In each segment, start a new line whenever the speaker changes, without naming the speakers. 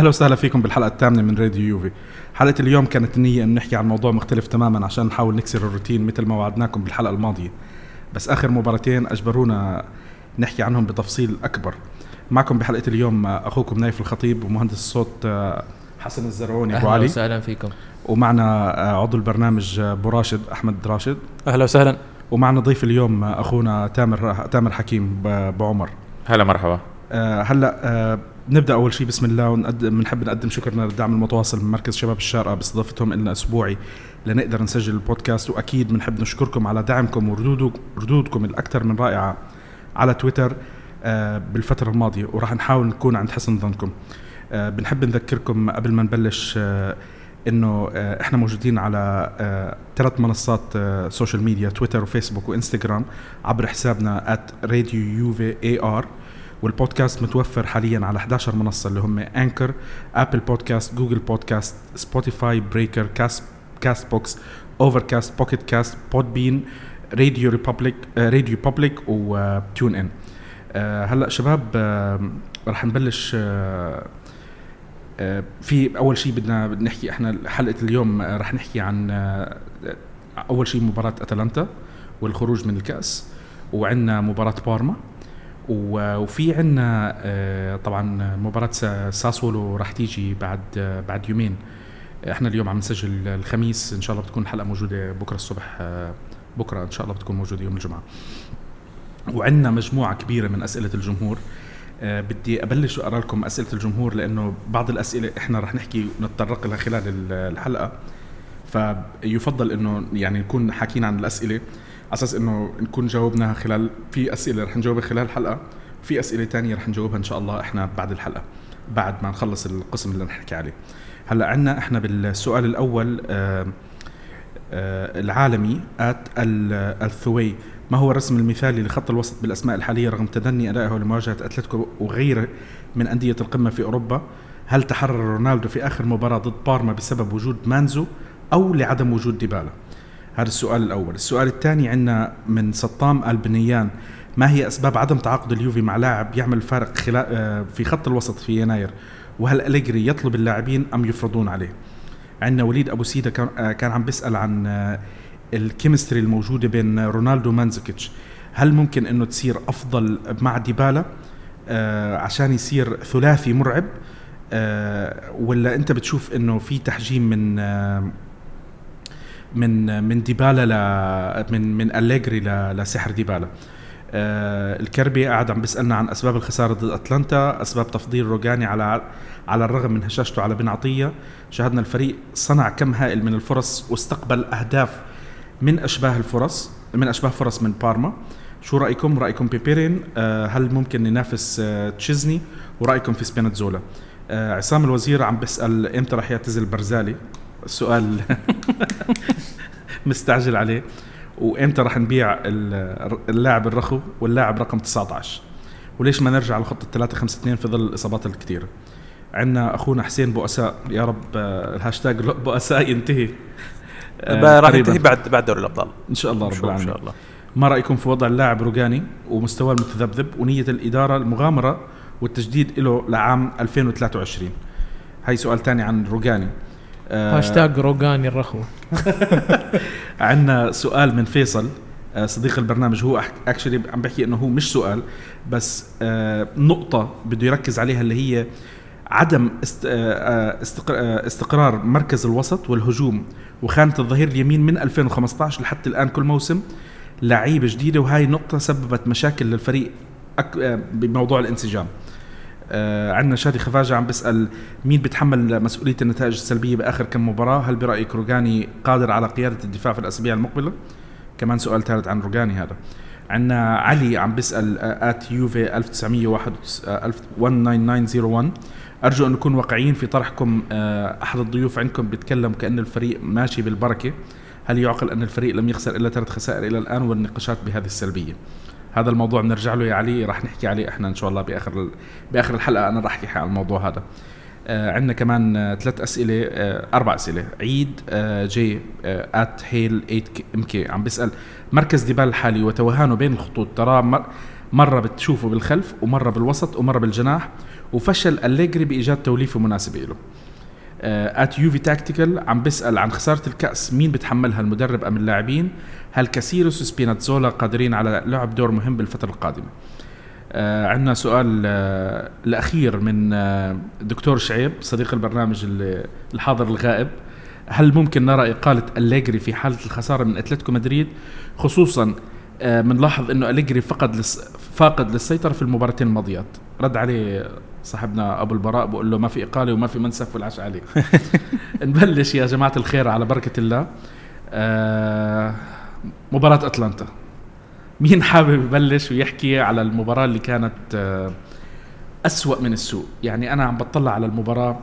أهلا وسهلا فيكم بالحلقة الثامنة من راديو يوفي. حلقة اليوم كانت النية انه نحكي عن موضوع مختلف تماما عشان نحاول نكسر الروتين مثل ما وعدناكم بالحلقة الماضية. بس آخر مباراتين أجبرونا نحكي عنهم بتفصيل أكبر. معكم بحلقة اليوم أخوكم نايف الخطيب ومهندس الصوت آه، حسن الزرعوني أبو علي.
أهلا وسهلا فيكم.
ومعنا آه، عضو البرنامج أبو راشد أحمد راشد.
أهلا وسهلا.
ومعنا ضيف اليوم آه، أخونا تامر تامر حكيم أبو عمر.
هلا مرحبا.
هلا نبدأ أول شيء بسم الله ونقدم بنحب نقدم شكرنا للدعم المتواصل من مركز شباب الشارقة باستضافتهم لنا أسبوعي لنقدر نسجل البودكاست. وأكيد بنحب نشكركم على دعمكم وردودكم الأكثر من رائعة على تويتر آه، بالفترة الماضية. وراح نحاول نكون عند حسن ظنكم. آه، بنحب نذكركم قبل ما نبلش آه، إنه إحنا موجودين على ثلاث منصات social media تويتر وفيسبوك وإنستغرام عبر حسابنا ار والبودكاست متوفر حاليا على 11 منصة اللي هم Anchor Apple Podcast Google Podcast Spotify Breaker Cast Castbox Overcast Pocket Cast Podbean Radio Republic RadioPublic و TuneIn هلأ شباب uh, رح نبلش uh, uh, في أول شيء بدنا نحكي إحنا حلقة اليوم رح نحكي عن أول شيء مباراة أتلانتا والخروج من الكأس وعندنا مباراة بارما. وفي عندنا آه، طبعا مباراة ساسولو راح تيجي بعد آه، بعد يومين. إحنا اليوم عم نسجل الخميس إن شاء الله بتكون الحلقة موجودة بكرة الصبح آه، بكرة إن شاء الله بتكون موجودة يوم الجمعة. وعندنا مجموعة كبيرة من أسئلة الجمهور. بدي أبلش أقرأ لكم أسئلة الجمهور لأنه بعض الأسئلة إحنا رح نحكي ونتطرق لها خلال الحلقة. فيفضل إنه يعني نكون حاكيين عن الأسئلة. على أساس إنه نكون جاوبنا خلال في أسئلة رح نجاوبها خلال الحلقة في أسئلة تانية رح نجاوبها إن شاء الله إحنا بعد الحلقة بعد ما نخلص القسم اللي نحكي عليه. هلأ عندنا إحنا بالسؤال الأول آآ آآ العالمي ات الثوي ما هو الرسم المثالي لخط الوسط بالأسماء الحالية رغم تدني أدائه لمواجهة أتلتيكو وغيره من أندية القمة في أوروبا؟ هل تحرر رونالدو في آخر مباراة ضد بارما بسبب وجود مانزو أو لعدم وجود ديبالا؟ هذا السؤال الأول. السؤال الثاني عندنا من سطام البنيان ما هي أسباب عدم تعاقد اليوفي مع لاعب يعمل فارق آه، في خط الوسط في يناير؟ وهل أليجري يطلب اللاعبين أم يفرضون عليه؟ عندنا وليد أبو سيدة كان آه، عم بيسأل عن آه، ال chemistry الموجودة بين رونالدو ومانزوكيتش. هل ممكن إنه تصير أفضل مع ديبالا عشان يصير ثلاثي مرعب؟ ولا أنت بتشوف إنه في تحجيم من من من ديبالا ل من من أليجري لسحر ديبالا. آه الكربي قاعد عم بيسألنا عن أسباب الخسارة ضد أتلانتا أسباب تفضيل روجاني على على الرغم من هشاشته على بن عطيه شاهدنا الفريق صنع كم هائل من الفرص واستقبل أهداف من أشباه الفرص من أشباه فرص من بارما. شو رأيكم؟ رأيكم ببيرين؟ آه هل ممكن ننافس آه تشيزني؟ ورأيكم في سبيناتزولا؟ آه عصام الوزير عم بيسأل إمتى راح يعتزل برزالي؟ السؤال مستعجل عليه. وإمتى راح نبيع اللاعب الرخو واللاعب رقم 19 وليش ما نرجع لخطة 3 5 2 في ظل الإصابات الكثيرة؟ عندنا أخونا حسين بؤساء. يا رب آه، الهاشتاج بؤساء ينتهي.
آه راح ينتهي بعد بعد دوري الأبطال.
إن شاء الله رب العالمين إن شاء الله. ما رأيكم في وضع اللاعب روجاني ومستواه المتذبذب ونية الإدارة المغامرة والتجديد له لعام 2023 هاي سؤال ثاني عن روجاني.
هاشتاج روجاني الرخوة
عندنا سؤال من فيصل. آه، صديق البرنامج هو actually عم بحكي إنه هو مش سؤال بس آه، نقطة بده يركز عليها اللي هي عدم استقرار مركز الوسط والهجوم وخانة الظهير اليمين من 2015 لحتى الآن كل موسم. لعيبة جديدة وهاي نقطة سببت مشاكل للفريق بموضوع الانسجام. آه عندنا شادي خفاجة عم بيسأل مين بيتحمل مسؤولية النتائج السلبية بآخر كم مباراة؟ هل برأيك روجاني قادر على قيادة الدفاع في الأسابيع المقبلة؟ كمان سؤال ثالث عن روجاني هذا. عندنا علي عم بيسأل ات يوفي 1901 19901 أرجو أن نكون واقعيين في طرحكم آه أحد الضيوف عندكم بيتكلم كأن الفريق ماشي بالبركة. هل يعقل أن الفريق لم يخسر إلا ثلاث خسائر إلى الآن والنقاشات بهذه السلبية؟ هذا الموضوع بنرجع له يا علي راح نحكي عليه إحنا إن شاء الله بآخر بآخر الحلقة أنا راح أحكي عن الموضوع هذا. آه عندنا كمان آه ثلاث أسئلة آه أربع أسئلة. عيد آه جي ات هيل 8 ام كي عم بيسال مركز ديبالا الحالي وتوهانه بين الخطوط. ترى مرة بتشوفه بالخلف ومرة بالوسط ومرة بالجناح. وفشل أليجري بإيجاد توليفة مناسبة له. ات يوفي تاكتيكال عم بيسأل عن خسارة الكأس. مين بتحملها المدرب أم اللاعبين؟ هل كاسيروس وسبيناتزولا قادرين على لعب دور مهم بالفترة القادمة؟ آه عندنا سؤال آه الأخير من آه الدكتور شعيب صديق البرنامج الحاضر الغائب. هل ممكن نرى إقالة أليجري في حالة الخسارة من أتلتيكو مدريد؟ خصوصا بنلاحظ آه إنه أليجري فقد لس فاقد للسيطرة في المباراتين الماضيات. رد عليه صاحبنا أبو البراء بقول له ما في إقالة وما في منسف والعشاء عليه. نبلش يا جماعة الخير على بركة الله. آه مباراة أتلانتا. مين حابب يبلش ويحكي على المباراة اللي كانت آه أسوأ من السوء؟ يعني أنا عم بطلع على المباراة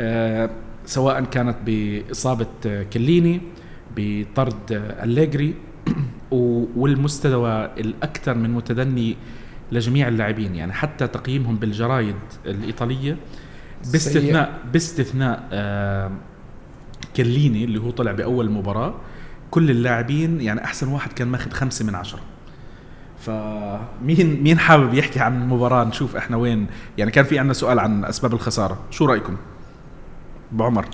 آه سواء كانت بإصابة آه كليني بطرد آه أليجري والمستوى الأكثر من متدني لجميع اللاعبين يعني حتى تقييمهم بالجرايد الإيطالية باستثناء باستثناء آه كليني اللي هو طلع بأول مباراة كل اللاعبين يعني أحسن واحد كان ماخذ خمسة من عشرة. فمين مين حابب يحكي عن المباراة نشوف إحنا وين؟ يعني كان في عندنا سؤال عن أسباب الخسارة. شو رأيكم؟ أبو عمر.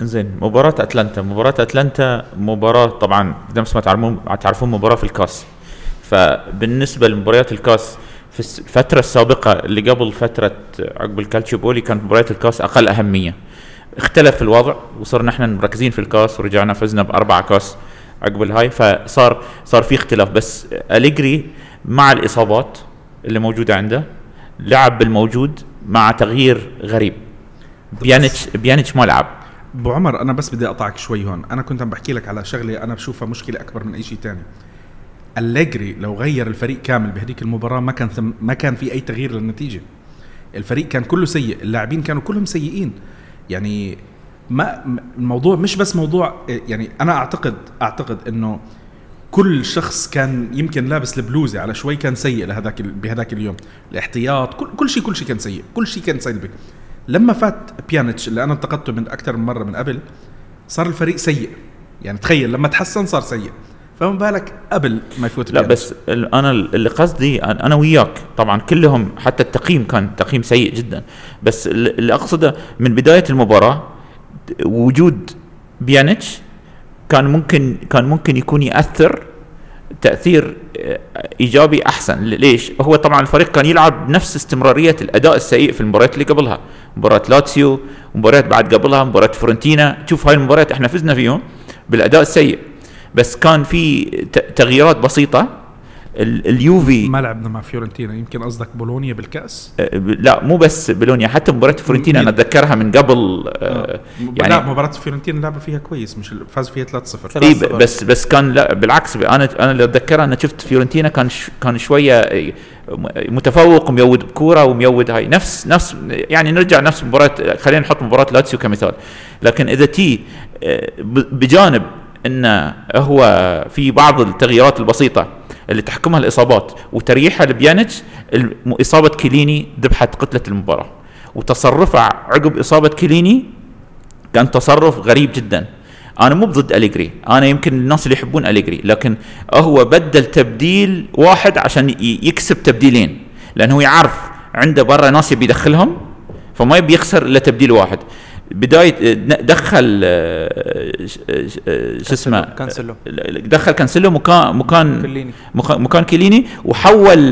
زين مباراة أتلانتا. مباراة أتلانتا مباراة طبعا نفس ما تعرفون تعرفون مباراة في الكاس. فبالنسبة لمباريات الكاس في الفترة السابقة اللي قبل فترة عقب الكالتشيبولي كانت مباريات الكاس أقل أهمية. اختلف الوضع وصرنا إحنا مركزين في الكاس ورجعنا فزنا بأربعة كاس عقب الهاي فصار صار في اختلاف. بس أليجري مع الإصابات اللي موجودة عنده لعب بالموجود مع تغيير غريب. بيانيتش بيانيتش ما لعب.
أبو عمر أنا بس بدي أقطعك شوي هون. أنا كنت عم بحكي لك على شغلة أنا بشوفها مشكلة أكبر من أي شيء تاني. أليجري لو غير الفريق كامل بهديك المباراة ما كان ما كان في أي تغيير للنتيجة. الفريق كان كله سيء اللاعبين كانوا كلهم سيئين. يعني ما الموضوع مش بس موضوع يعني أنا أعتقد أعتقد إنه كل شخص كان يمكن لابس البلوزة على شوي كان سيء لهذاك بهذاك اليوم. الاحتياط كل كل شيء كل شيء كان سيء كل شيء كان سلبي. لما فات بيانيتش اللي أنا انتقدته من أكثر من مرة من قبل صار الفريق سيء. يعني تخيل لما تحسن صار سيء. فما بالك قبل ما يفوت
لا بس أنا اللي قصدي أنا وياك طبعا كلهم حتى التقييم كان تقييم سيء جدا بس اللي أقصده من بداية المباراة وجود بيانيتش كان ممكن كان ممكن يكون يأثر تأثير إيجابي أحسن. ليش؟ هو طبعا الفريق كان يلعب نفس استمرارية الأداء السيء في المباريات اللي قبلها مباراه لاتسيو مباريات بعد قبلها مباراه فيورنتينا شوف هاي المباريات إحنا فزنا فيهم بالأداء السيء. بس كان في تغييرات بسيطة. اليوفي
ما لعبنا مع فيورنتينا. يمكن قصدك بولونيا بالكأس؟
لا مو بس بولونيا حتى مباراة فيورنتينا أنا أتذكرها من قبل آه
يعني لا مباراة فيورنتينا لعبوا فيها كويس مش فاز فيها 3-0
إي بس بس كان لا بالعكس أنا أنا اللي أتذكرها أنا شفت فيورنتينا كان كان شوية متفوق وميود بكوره وميود هاي. نفس نفس يعني نرجع نفس مباراة خلينا نحط مباراة لاتسيو كمثال. لكن إذا تي بجانب انه هو في بعض التغييرات البسيطة اللي تحكمها الإصابات وتريحها لبيانيتش إصابة كيليني ذبحت قتلة المباراة. وتصرفه عقب إصابة كيليني كان تصرف غريب جدا. أنا مو ضد أليجري أنا يمكن الناس اللي يحبون أليجري لكن هو بدل تبديل واحد عشان يكسب تبديلين لأنه يعرف عنده برا ناس يبي يدخلهم فما يبي يخسر إلا تبديل واحد. بداية دخل شو اسمه
كانسلو
دخل كانسلو مكان مكان كيليني. مكان كيليني وحول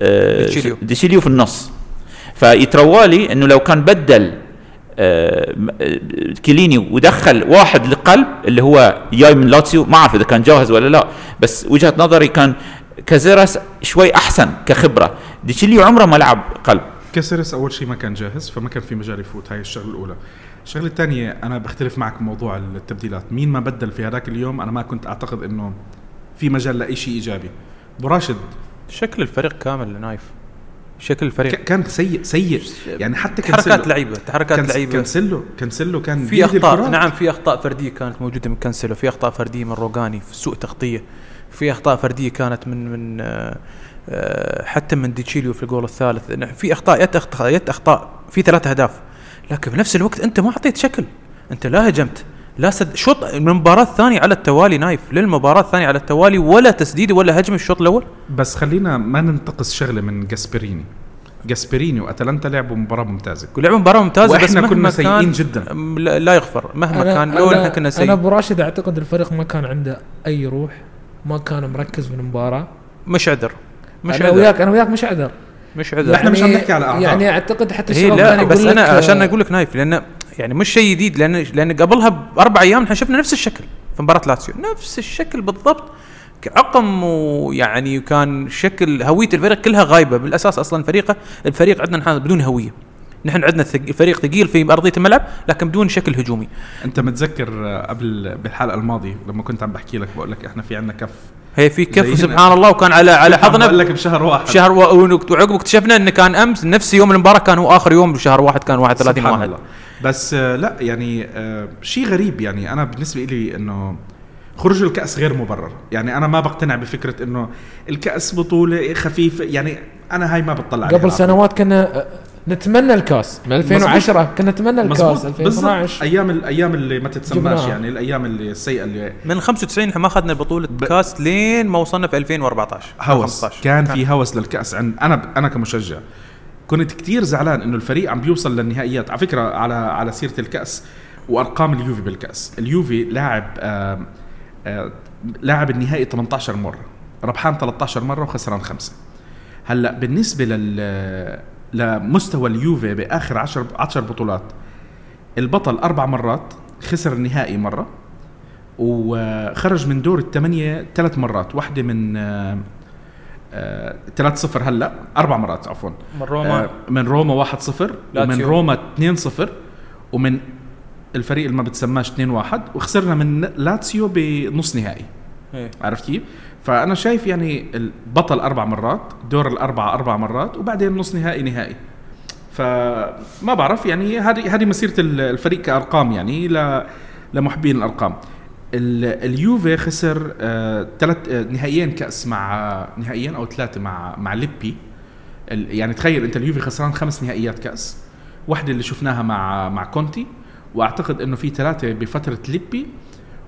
ديشيليو. ديشيليو في النص. فيتروالي إنه لو كان بدل كيليني ودخل واحد لقلب اللي هو جاي من لاتسيو ما أعرف إذا كان جاهز ولا لا بس وجهة نظري كان كازيراس شوي أحسن كخبرة. ديشيليو عمره ما لعب قلب.
كاسيرس أول شيء ما كان جاهز فما كان في مجال يفوت. هاي الشغلة الأولى. الشغلة الثانية أنا بختلف معك بموضوع التبديلات. مين ما بدل في هذاك اليوم أنا ما كنت أعتقد إنه في مجال لأي شيء إيجابي. أبو راشد.
شكل الفريق كامل نايف شكل الفريق.
كان سيء سيء. يعني حتى
تحركات لعيبة تحركات لعيبة.
كانسلو كانسلو كان
في أخطاء. نعم في أخطاء فردية كانت موجودة من كانسلو في أخطاء فردية من روجاني في سوء تغطية. في أخطاء فردية كانت من من آه حتى من ديشيليو في الجول الثالث. في أخطاء يت أخطاء يت أخطاء. في ثلاث أهداف. لكن في نفس الوقت أنت ما اعطيت شكل. أنت لا هجمت لا سد شوط من المباراه الثانية على التوالي نايف. للمباراة الثانية على التوالي ولا تسديده ولا هجمه الشوط الأول.
بس خلينا ما ننتقص شغلة من جاسبريني. جاسبريني وأتلانتا لعبوا مباراة ممتازة.
ولعبوا مباراة ممتازة بس مهما
كنا سيئين
كان
جداً.
لا لا يغفر. مهما
أنا
كان لو
أنا-
إحنا كنا
أنا
سيئين.
أبو راشد أعتقد الفريق ما كان عنده أي روح ما كان مركز في المباراة.
مش عذر. مش
أنا
عذر.
وياك أنا وياك مش عذر.
مش عذر.
إحنا مش عم نحكي على أعذار.
يعني أعتقد حتى
هي
الشباب
لا
كان
بس
أنا
عشان أقول لك نايف لأن يعني مش شيء جديد لأن لأن قبلها بأربع أيام إحنا شفنا نفس الشكل في مباراة لاتسيو. نفس الشكل بالضبط. عقم ويعني كان شكل هوية الفريق كلها غايبة. بالأساس أصلا فريقه الفريق عندنا نحن بدون هوية. نحن عندنا فريق ثقيل في أرضية الملعب لكن بدون شكل هجومي.
أنت متذكر قبل بالحلقة الماضية لما كنت عم بحكي لك بقول لك إحنا في عندنا كف
هي في كف. سبحان الله وكان على على حظنا
لك بشهر واحد
شهر و- وعقب اكتشفنا إن كان أمس نفس يوم المباراة كان هو آخر يوم بشهر واحد كان 31
سبحان
واحد
الله بس آه، لا يعني آه، شيء غريب يعني أنا بالنسبة لي إنه خروج الكأس غير مبرر يعني أنا ما بقتنع بفكرة إنه الكأس بطولة خفيفة يعني أنا هاي ما بتطلع عليها
قبل. سنوات كنا آه، نتمنى الكاس. من 2010 كنا نتمنى الكاس.
مزبوط
2012
بالضبط أيام الأيام اللي ما تتسماش. يعني الأيام اللي السيئة اللي
من 95 إحنا ما أخذنا بطولة
ب-
كاس لين ما وصلنا في 2014
هوس.
15.
كان في هوس للكأس. عند أنا أنا كمشجع كنت كتير زعلان إنه الفريق عم بيوصل للنهائيات. على فكرة على على سيرة الكأس وأرقام اليوفي بالكأس. اليوفي لاعب آه آه لاعب النهائي 18 مرة. ربحان 13 مرة وخسران خمسة. هلأ بالنسبة لل لمستوى اليوفي بآخر 10 10 بطولات البطل أربع مرات خسر النهائي مرة وخرج من دور الثمانية ثلاث مرات واحدة من آه، آه، 3-0 هلأ أربع مرات عفوا
من روما
آه، من روما 1-0 ومن
لاتسيو.
روما 2-0 ومن الفريق اللي ما بتسماش 2-1 وخسرنا من لاتسيو بنص نهائي
إيه.
عرفت كيف؟ فأنا شايف يعني البطل أربع مرات دور الأربعة أربع مرات وبعدين نص نهائي نهائي. فما بعرف يعني هذه هذه مسيرة ال- الفريق كأرقام يعني لمحبين الأرقام. ال- اليوفي خسر ثلاث آه نهائيين كأس مع نهائيين أو ثلاثة مع مع ليبي. يعني تخيل أنت اليوفي خسران خمس نهائيات كأس. واحدة اللي شفناها مع مع كونتي وأعتقد إنه في ثلاثة بفترة ليبي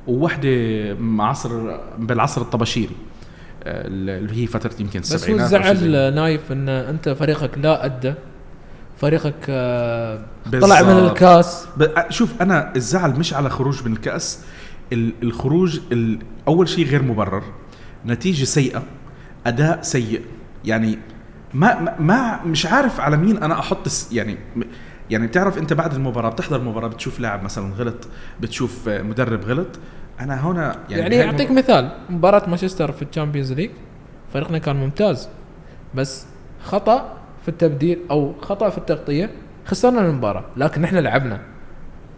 وواحدة مع عصر بالعصر الطباشيري. آه، اللي هي فترة يمكن
بس هو
السبعينات زي
الزعل نايف إن أنت فريقك لا أدى فريقك آه، طلع. من الكاس.
شوف أنا الزعل مش على خروج من الكاس ال- الخروج ال- أول شيء غير مبرر نتيجة سيئة أداء سيء. يعني ما ما- مش عارف على مين أنا أحط يعني يعني بتعرف أنت بعد المباراة بتحضر المباراه بتشوف لاعب مثلا غلط بتشوف آه، مدرب غلط أنا هنا يعني,
يعني, أعطيك مثال. مباراة مانشستر في ال Champions League فريقنا كان ممتاز بس خطأ في التبديل أو خطأ في التغطية خسرنا المباراة لكن إحنا لعبنا.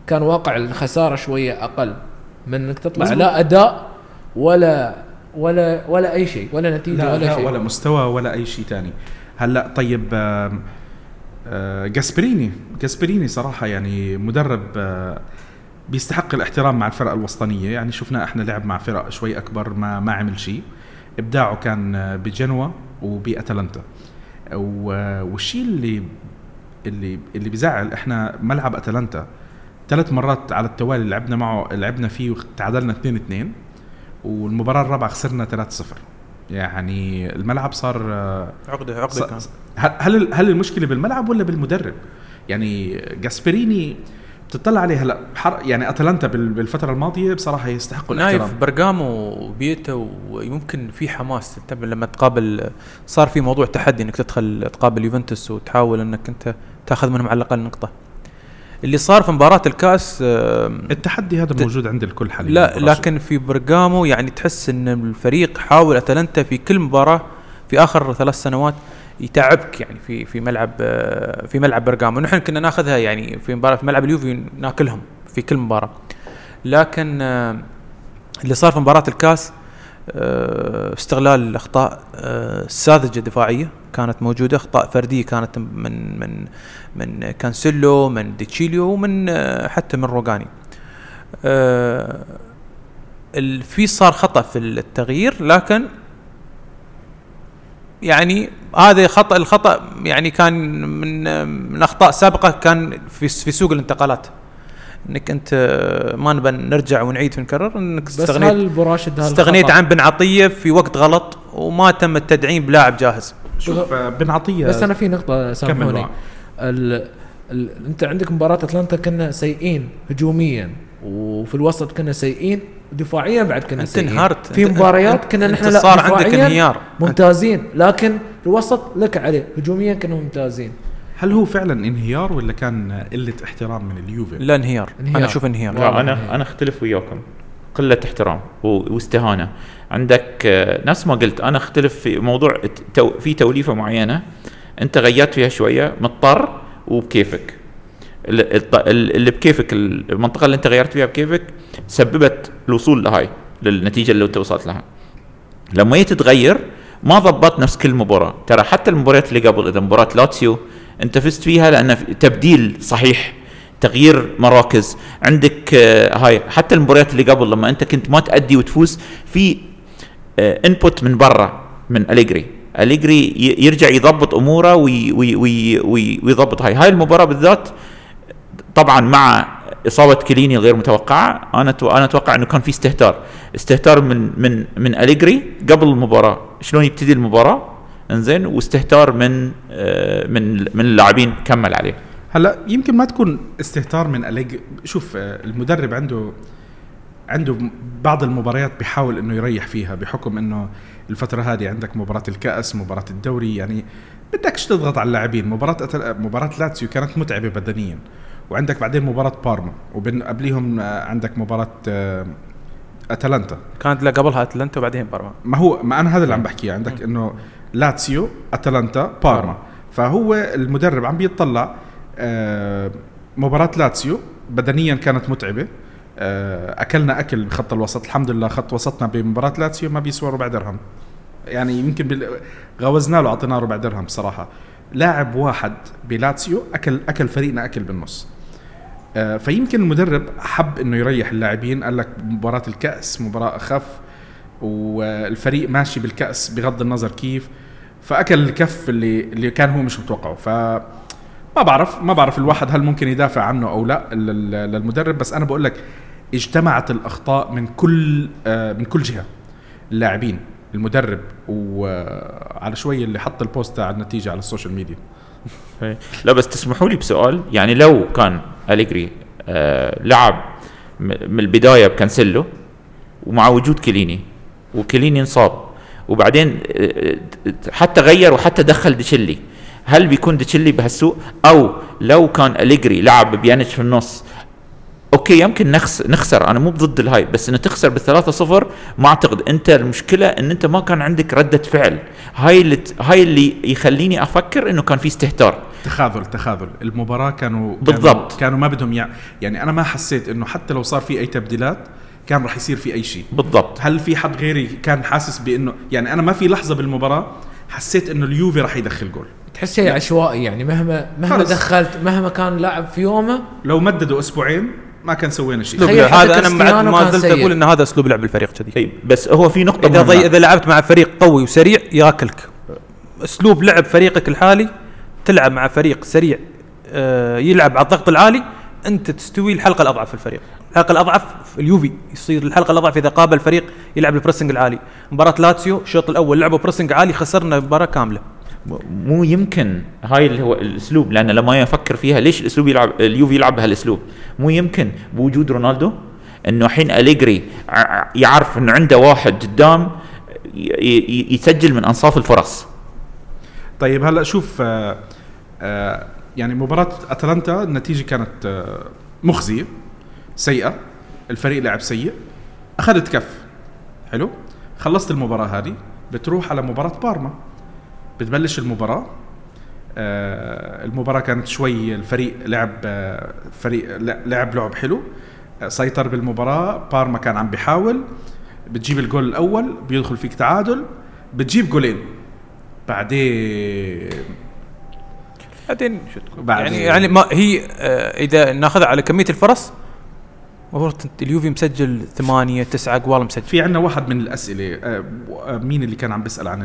كان واقع الخسارة شوية أقل من إنك تطلع
مزبوط.
لا أداء ولا ولا ولا أي شيء ولا نتيجة
لا,
ولا
لا
شيء.
ولا مستوى ولا أي شيء تاني. هلأ طيب آه، جاسبريني. جاسبريني صراحة يعني مدرب آه، بيستحق الاحترام مع الفرق الوسطانية. يعني شفنا إحنا لعب مع فرق شوي أكبر ما ما عمل شيء. إبداعه كان بجنوا وبأتلانتا. والشيء اللي اللي اللي بيزعل إحنا ملعب أتلانتا ثلاث مرات على التوالي لعبنا معه لعبنا فيه وتعادلنا 2 2 والمباراة الرابعة خسرنا 3 0 يعني الملعب صار
عقده
عقدة
كان.
هل هل هل المشكلة بالملعب ولا بالمدرب؟ يعني جاسبريني بتطلع عليه هلا. حر يعني أتلانتا بال- بالفترة الماضية بصراحة يستحقوا
نايف
الاحترام
برغامو وبيتا ويمكن في حماس انت لما تقابل صار في موضوع تحدي إنك تدخل تقابل يوفنتوس وتحاول إنك أنت تأخذ منهم على الأقل نقطة. اللي صار في مباراة الكاس
التحدي هذا
ت-
موجود عند الكل حاليا
لا. لكن في برغامو يعني تحس إن الفريق حاول أتلانتا في كل مباراة في آخر ثلاث سنوات يتعبك يعني في في ملعب آه، في ملعب برغامو نحن كنا ناخذها يعني في مباراة في ملعب اليوفي ناكلهم في كل مباراة. لكن آه، اللي صار في مباراة الكاس آه، استغلال الأخطاء آه، الساذجه الدفاعيه كانت موجودة أخطاء فردية كانت من من من كانسيلو من ديتشيليو ومن آه، حتى من روجاني آه، في صار خطأ في التغيير لكن يعني هذا خطأ الخطأ يعني كان من من أخطاء سابقة كان في في سوق الانتقالات. إنك أنت آه، ما نبى نرجع ونعيد ونكرر إنك
بس
استغنيت
هل براشد هل
استغنيت عن بن عطية في وقت غلط وما تم التدعيم بلاعب جاهز.
شوف آه، بن عطية
بس أنا في نقطة سامحوني. ال... ال... أنت عندك مباراة أتلانتا كنا سيئين هجوميا. وفي الوسط كنا سيئين دفاعيا بعد كنا
أنت
سيئين.
انهارت.
في مباريات كنا
أنت
نحن لا
صار عندك
دفاعياً
انهيار.
ممتازين لكن الوسط لك عليه. هجوميا كانوا ممتازين.
هل هو فعلا انهيار ولا كان قلة احترام من اليوفي؟
لا انهيار.
انهيار.
أنا أشوف انهيار.
لا أنا أنا أختلف وياكم. قلة احترام واستهانة. عندك آه، نفس ما قلت أنا أختلف في موضوع في توليفة معينة. أنت غيرت فيها شوية مضطر وبكيفك. اللي بكيفك المنطقة اللي انت غيرت فيها بكيفك سببت الوصول لهاي للنتيجة اللي انت وصلت لها. لما جيت تغير ما ضبطت نفس كل مباراة. ترى حتى المباريات اللي قبل إذا مباراة لاتسيو انت فزت فيها لأن تبديل صحيح تغيير مراكز. عندك آه، هاي حتى المباريات اللي قبل لما انت كنت ما تأدي وتفوز في input من برا من أليجري. أليجري ي- يرجع يضبط أموره وي وي وي وي ويضبط هاي. هاي المباراة بالذات طبعا مع إصابة كليني الغير متوقعة أنا أنا أتوقع إنه كان في استهتار. استهتار من من من أليجري قبل المباراة. شلون يبتدي المباراة؟ إنزين واستهتار من آه، من من اللاعبين كمل عليه.
هلأ يمكن ما تكون استهتار من أليج شوف آه، المدرب عنده عنده بعض المباريات بيحاول إنه يريح فيها بحكم إنه الفترة هذه عندك مباراة الكأس مباراة الدوري يعني بدكش تضغط على اللاعبين. مباراة. مباراة لاتسيو كانت متعبة بدنيا. وعندك بعدين مباراة بارما وبين قبليهم آه، عندك مباراة آه، أتلانتا.
كانت لا قبلها أتلانتا وبعدين بارما.
ما هو ما أنا هذا اللي عم بحكيه. عندك إنه لاتسيو أتلانتا بارما. فهو المدرب عم بيطلع آه، مباراة لاتسيو. بدنيا كانت متعبة. آه، أكلنا أكل بخط الوسط. الحمد لله خط وسطنا بمباراة لاتسيو ما بيسوى ربع درهم. يعني يمكن بال... غوزنا له أعطيناه ربع درهم بصراحة. لاعب واحد بلاتسيو أكل أكل فريقنا أكل بالنص. فيمكن المدرب حب إنه يريح اللاعبين. قال لك مباراة الكأس مباراة أخف والفريق ماشي بالكأس بغض النظر كيف. فأكل الكف اللي اللي كان هو مش متوقعه. ف ما بعرف ما بعرف الواحد هل ممكن يدافع عنه أو لا لل- للمدرب. بس أنا بقول لك اجتمعت الأخطاء من كل آه، من كل جهة. اللاعبين المدرب وعلى شوي اللي حط ال post تاع النتيجة على ال social media.
لا بس تسمحوا لي بسؤال. يعني لو كان أليجري آه لعب من البداية بكانسيلو ومع وجود كليني وكليني انصاب وبعدين آه، آه، حتى غير وحتى دخل ديشيلي هل بيكون ديشيلي بهالسوء؟ أو لو كان أليجري لعب بيانيتش في النص أوكي يمكن نخس نخسر. أنا مو ضد الهاي بس إنه تخسر بالثلاثة صفر ما أعتقد. أنت المشكلة إن أنت ما كان عندك ردة فعل. هاي اللي ت- هاي اللي يخليني أفكر إنه كان في استهتار.
تخاذل تخاذل. المباراة كانوا
بالضبط.
كانوا, كانوا ما بدهم يع... يعني أنا ما حسيت إنه حتى لو صار في أي تبديلات كان راح يصير في أي شيء.
بالضبط.
هل في حد غيري كان حاسس بإنه يعني أنا ما في لحظة بالمباراة حسيت إنه اليوفي راح يدخل جول.
تحس شيء عشوائي يعني مهما مهما
خلص.
دخلت مهما كان لاعب في يومه
لو مددوا أسبوعين ما كان سوينا شيء.
هذا أنا بعد ما زلت. أقول إن هذا أسلوب لعب الفريق كذي.
طيب بس هو في
نقطة
إذا.
ضي إذا لعبت مع فريق قوي وسريع ياكلك. أسلوب لعب فريقك الحالي تلعب مع فريق سريع آه، يلعب على الضغط العالي أنت تستوي الحلقة الأضعف في الفريق. الحلقة الأضعف في اليوفي يصير الحلقة الأضعف إذا قابل فريق يلعب ال pressing العالي. مباراة لاتسيو الشوط الأول لعبوا pressing عالي خسرنا مباراة كاملة.
مو يمكن هاي اللي هو الأسلوب لأن لما يفكر فيها ليش الأسلوب يلعب اليوفي يلعب بهالأسلوب؟ مو يمكن بوجود رونالدو إنه الحين أليجري يعرف إنه عنده واحد قدام يسجل من أنصاف الفرص.
طيب هلا شوف آه آه يعني مباراة أتلانتا النتيجة كانت آه مخزية سيئة الفريق لعب سيء أخذت كف. حلو؟ خلصت المباراة هذه بتروح على مباراة بارما. بتبلش المباراة. آه المباراة كانت شوي الفريق لعب آه فريق لعب لعب حلو. آه سيطر بالمباراة. بارما كان عم بيحاول. بتجيب الجول الأول بيدخل فيك تعادل. بتجيب جولين. بعدين
بعدين شو تقول؟
بعدين.
يعني يعني ما هي إذا ناخذها على كمية الفرص المفروض اليوفي مسجل ثمانية تسعة أقوال مسجل.
في عندنا واحد من الأسئلة آه، مين اللي كان عم بيسأل عن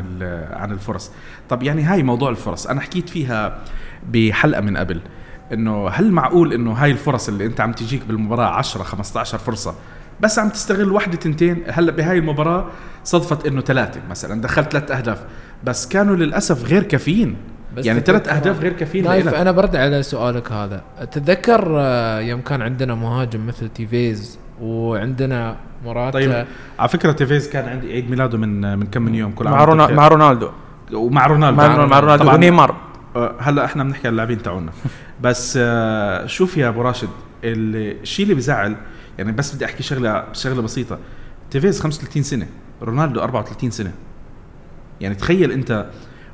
عن الفرص؟ طب يعني هاي موضوع الفرص أنا حكيت فيها بحلقة من قبل إنه هل معقول إنه هاي الفرص اللي أنت عم تجيك بالمباراة 10 15 فرصة بس عم تستغل وحده تنتين؟ هلأ بهاي المباراة صدفت إنه ثلاثة مثلا دخلت ثلاث أهداف بس كانوا للأسف غير كافيين.
بس
يعني ثلاث أهداف غير كافيين
نايف. أنا برد على سؤالك هذا. تتذكر آه، يوم كان عندنا مهاجم مثل تيفيز وعندنا مراتا.
طيب على فكرة تيفيز كان عندي عيد ميلاده من من كم من يوم كل
مع,
عام وأنت
رونا. مع رونالدو.
ومع رونالدو.
مع, مع رونالدو
طبعاً،
ونيمار.
آه، هلا إحنا بنحكي عن اللاعبين تاعونا. بس آه، شوف يا أبو راشد ال- الشيء اللي بزعل يعني بس بدي أحكي شغله شغلة بسيطة. تيفيز 35 سنة رونالدو 34 سنة. يعني تخيل أنت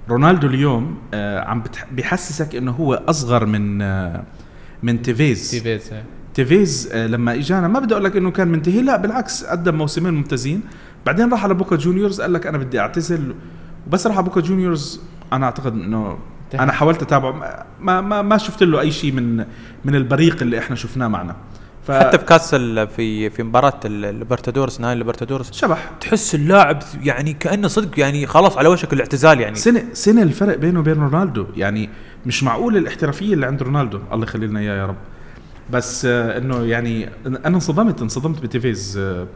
رونالدو اليوم آه، عم بيحسسك إنه هو أصغر من آه، من تيفيز.
تيفيز آه.
تيفيز آه، لما إجانا ما بدي أقول لك إنه كان منتهي لا بالعكس قدم موسمين ممتازين. بعدين راح على بوكا جونيورز قال لك أنا بدي أعتزل. وبس راح على بوكا جونيورز أنا أعتقد إنه أنا حاولت أتابعه. ما ما ما شفت له أي شيء من من البريق اللي إحنا شفناه معنا. ف
حتى في كاس ال- في في مباراة ال- الليبرتادورس نهائي الليبرتادورس
شبح.
تحس اللاعب يعني كأنه صدق يعني خلاص على وشك الاعتزال يعني.
سنة سنة الفرق بينه وبين رونالدو يعني مش معقول الاحترافية اللي عند رونالدو الله يخلي لنا إياه يا رب. بس آه إنه يعني أنا انصدمت انصدمت بتيفيز آه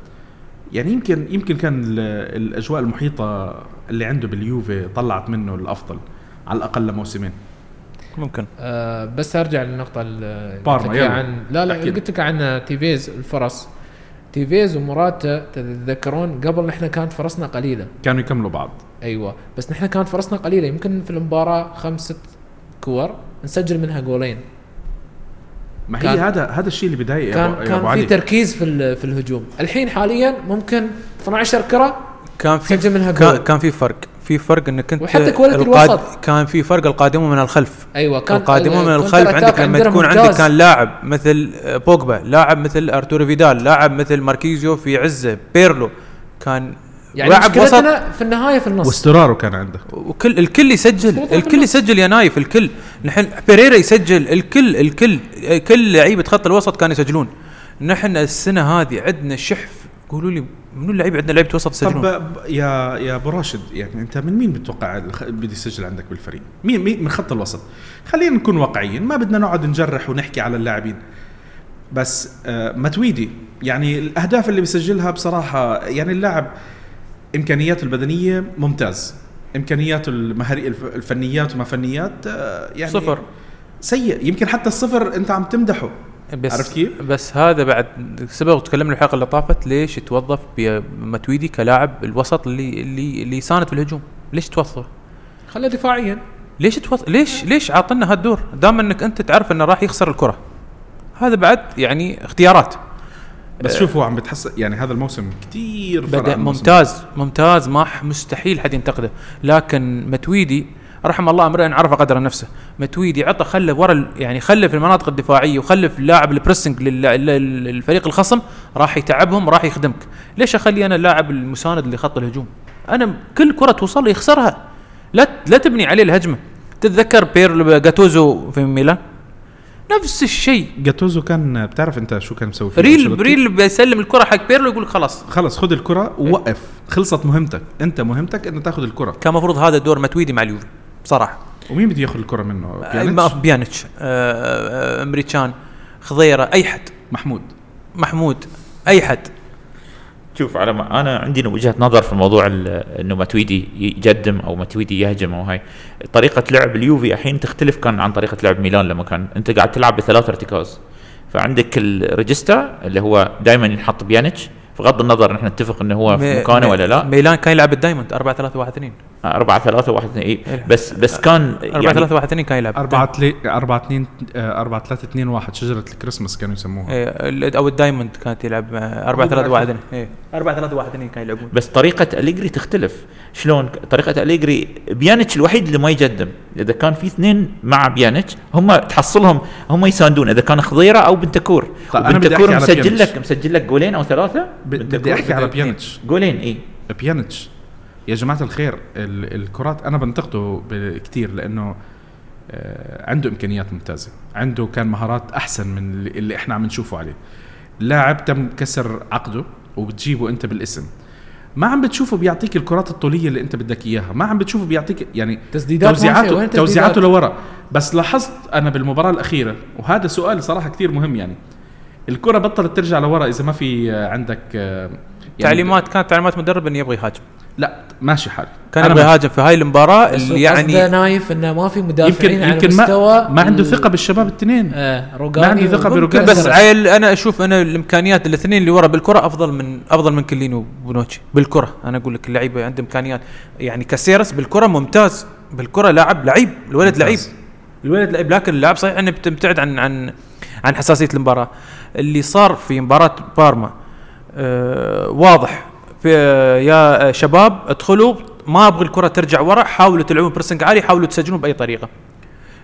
يعني يمكن يمكن كان ال- الأجواء المحيطة اللي عنده باليوفي طلعت منه الأفضل على الأقل لموسمين.
ممكن.
آه بس ارجع للنقطة اللي
بارما،
قلت لك
يلا.
عن لا لا
أكيد.
قلت لك عن تيفيز الفرص تيفيز ومراتا تتذكرون قبل نحن كانت فرصنا قليلة.
كانوا يكملوا بعض.
أيوه. بس نحن كانت فرصنا قليلة. يمكن في المباراة خمسة كور نسجل منها جولين.
ما هي
كان-
هذا هذا الشيء اللي بضايق يا
كان
يا
كان في تركيز في ال- في الهجوم. الحين حاليا ممكن 12 كرة
كان في
سجل منها
كان,
جول.
كان في فرق. في فرق إنك أنت
وحتى quality
القاد-
الوسط.
كان في فرق القادمون من الخلف.
أيوه كان
القادمون من
ال-
الخلف عندك لما تكون
ممتاز.
عندك كان لاعب مثل آه، بوجبا لاعب مثل أرتورو فيدال لاعب مثل ماركيزيو في عزة بيرلو. كان
يعني
لاعب وسط.
في النهاية في النص.
واسترارو كان عندك
وكل الكل يسجل. الكل. يسجل يا نايف الكل. نحن بيريرا يسجل. الكل الكل كل لعيبة خط الوسط كانوا يسجلون. نحن السنة هذه عندنا شحف قولوا لي منو اللعيبه عندنا؟ لعيبة وسط يسجلون
طب يا يا أبو راشد يعني أنت من مين بتتوقع الخ- بده يسجل عندك بالفريق؟ مين مين من خط الوسط؟ خلينا نكون واقعيين ما بدنا نقعد نجرح ونحكي على اللاعبين. بس آه متويدي يعني الأهداف اللي بيسجلها بصراحة يعني اللاعب إمكانياته البدنية ممتاز. امكانياته المهاري الف- الفنيات وما فنيات آه يعني
صفر.
سيء. يمكن حتى الصفر أنت عم تمدحه.
بس
عرفت كيف؟
بس هذا بعد سبق وتكلمنا الحلقة اللي طافت ليش توظف بمتويدي كلاعب الوسط اللي اللي اللي يساند في الهجوم؟ ليش توظفه؟
خليه دفاعيا.
ليش توظف؟ ليش ليش عاطنا هالدور؟ دام إنك أنت تعرف إنه راح يخسر الكرة. هذا بعد يعني اختيارات.
بس شوف هو عم بتحس يعني هذا الموسم كثير بدأ
ممتاز ممتاز ما مستحيل حد ينتقده. لكن متويدي رحم الله امرئ عرف قدر نفسه. متويدي عطى خله ورا يعني خله في المناطق الدفاعية وخلف اللاعب البريسنج لل- لل- للفريق الخصم راح يتعبهم راح يخدمك. ليش أخلي أنا اللاعب المساند لخط الهجوم؟ أنا كل كرة توصل له يخسرها. لا لا تبني عليه الهجمة. تتذكر بير جاتوزو في ميلان؟ نفس الشيء.
جاتوزو كان بتعرف أنت شو كان مسوي فيه
ريل
أنشيلوتي؟
ريل بيسلم الكرة حق بيرلو يقول خلاص.
خلص خذ الكرة ووقف. خلصت مهمتك. أنت مهمتك إنه تاخذ الكرة.
كان مفروض هذا دور متويدي مع اليوفي. بصراحة.
ومين بده ياخذ الكرة منه؟ بيانيتش؟
بيانيتش. آه، آه، أمريكان. خضيرة. أي حد.
محمود.
محمود. أي حد.
شوف على ما أنا عندي وجهة نظر في موضوع ال- إنه ماتويدي يقدم أو ماتويدي يهجم أو هاي. طريقة لعب اليوفي الحين تختلف كان عن طريقة لعب ميلان لما كان أنت قاعد تلعب بثلاث ارتكاز. فعندك الريجستا اللي هو دائما ينحط بيانيتش. بغض النظر نحن نتفق إنه هو في مكانه ولا لا.
ميلان كان يلعب ال diamond 4 3 1 2
4 3 1 2 اي
إيه.
بس بس كان
4
يعني
3 1 2 كان يلعب
4 3 4 2 4 3 2 1 شجرة الكريسماس كانوا يسموها.
إيه، ال- أو ال diamond كانت يلعب 4 3 1 2 4 3 1 2 كانوا يلعبون
بس طريقة أليجري تختلف. شلون؟ طريقة أليجري بيانيتش الوحيد اللي ما يقدم إذا كان في اثنين مع بيانيتش هم تحصلهم هم يساندون. إذا كان خضيرة أو بنتكور
طيب،
بنتكور مسجل. لك مسجل لك جولين أو ثلاثة
ب-
بنتكور
بدي أحكي على. بيانيتش.
جولين إي
بيانيتش. يا جماعة الخير ال- الكرات أنا بنتقده كتير لأنه آه، عنده إمكانيات ممتازة. عنده كان مهارات أحسن من اللي- إحنا عم نشوفه عليه. لاعب تم كسر عقده وبتجيبه أنت بالاسم. ما عم بتشوفه بيعطيك الكرات الطولية اللي أنت بدك إياها. ما عم بتشوفه بيعطيك يعني
تسديدات
توزيعاته توزيعاته؟ لورا. بس لاحظت أنا بالمباراة الأخيرة وهذا سؤال صراحة كتير مهم يعني. الكرة بطلت ترجع لورا إذا ما في عندك آه، يعني
تعليمات كانت تعليمات مدرب إنه يبغى يهاجم.
لا ماشي حالي.
كان
أنا
يبغى
ماشي.
يهاجم في هاي المباراة
بس
اللي يعني
نايف إنه ما في
يمكن
مدافعين على
يمكن
مستوى.
ما, ما عنده ثقة بالشباب الاثنين
آه
ما عندي ثقة
وممكن
بروجاني.
بس. عيل أنا أشوف أنا الإمكانيات الاثنين اللي ورا بالكرة أفضل من أفضل من كليني وبونوتشي. بالكرة. أنا أقول لك اللعيبه عنده إمكانيات. يعني كاسيرس بالكرة ممتاز. بالكرة لاعب لعيب. الولد لعيب. الولد لعيب لكن اللاعب صحيح إنه بتبتعد عن عن عن حساسية المباراة. اللي صار في مباراة بارما آه واضح. في يا شباب ادخلوا ما أبغى الكرة ترجع ورا حاولوا تلعبون pressing عالي حاولوا تسجلون بأي طريقة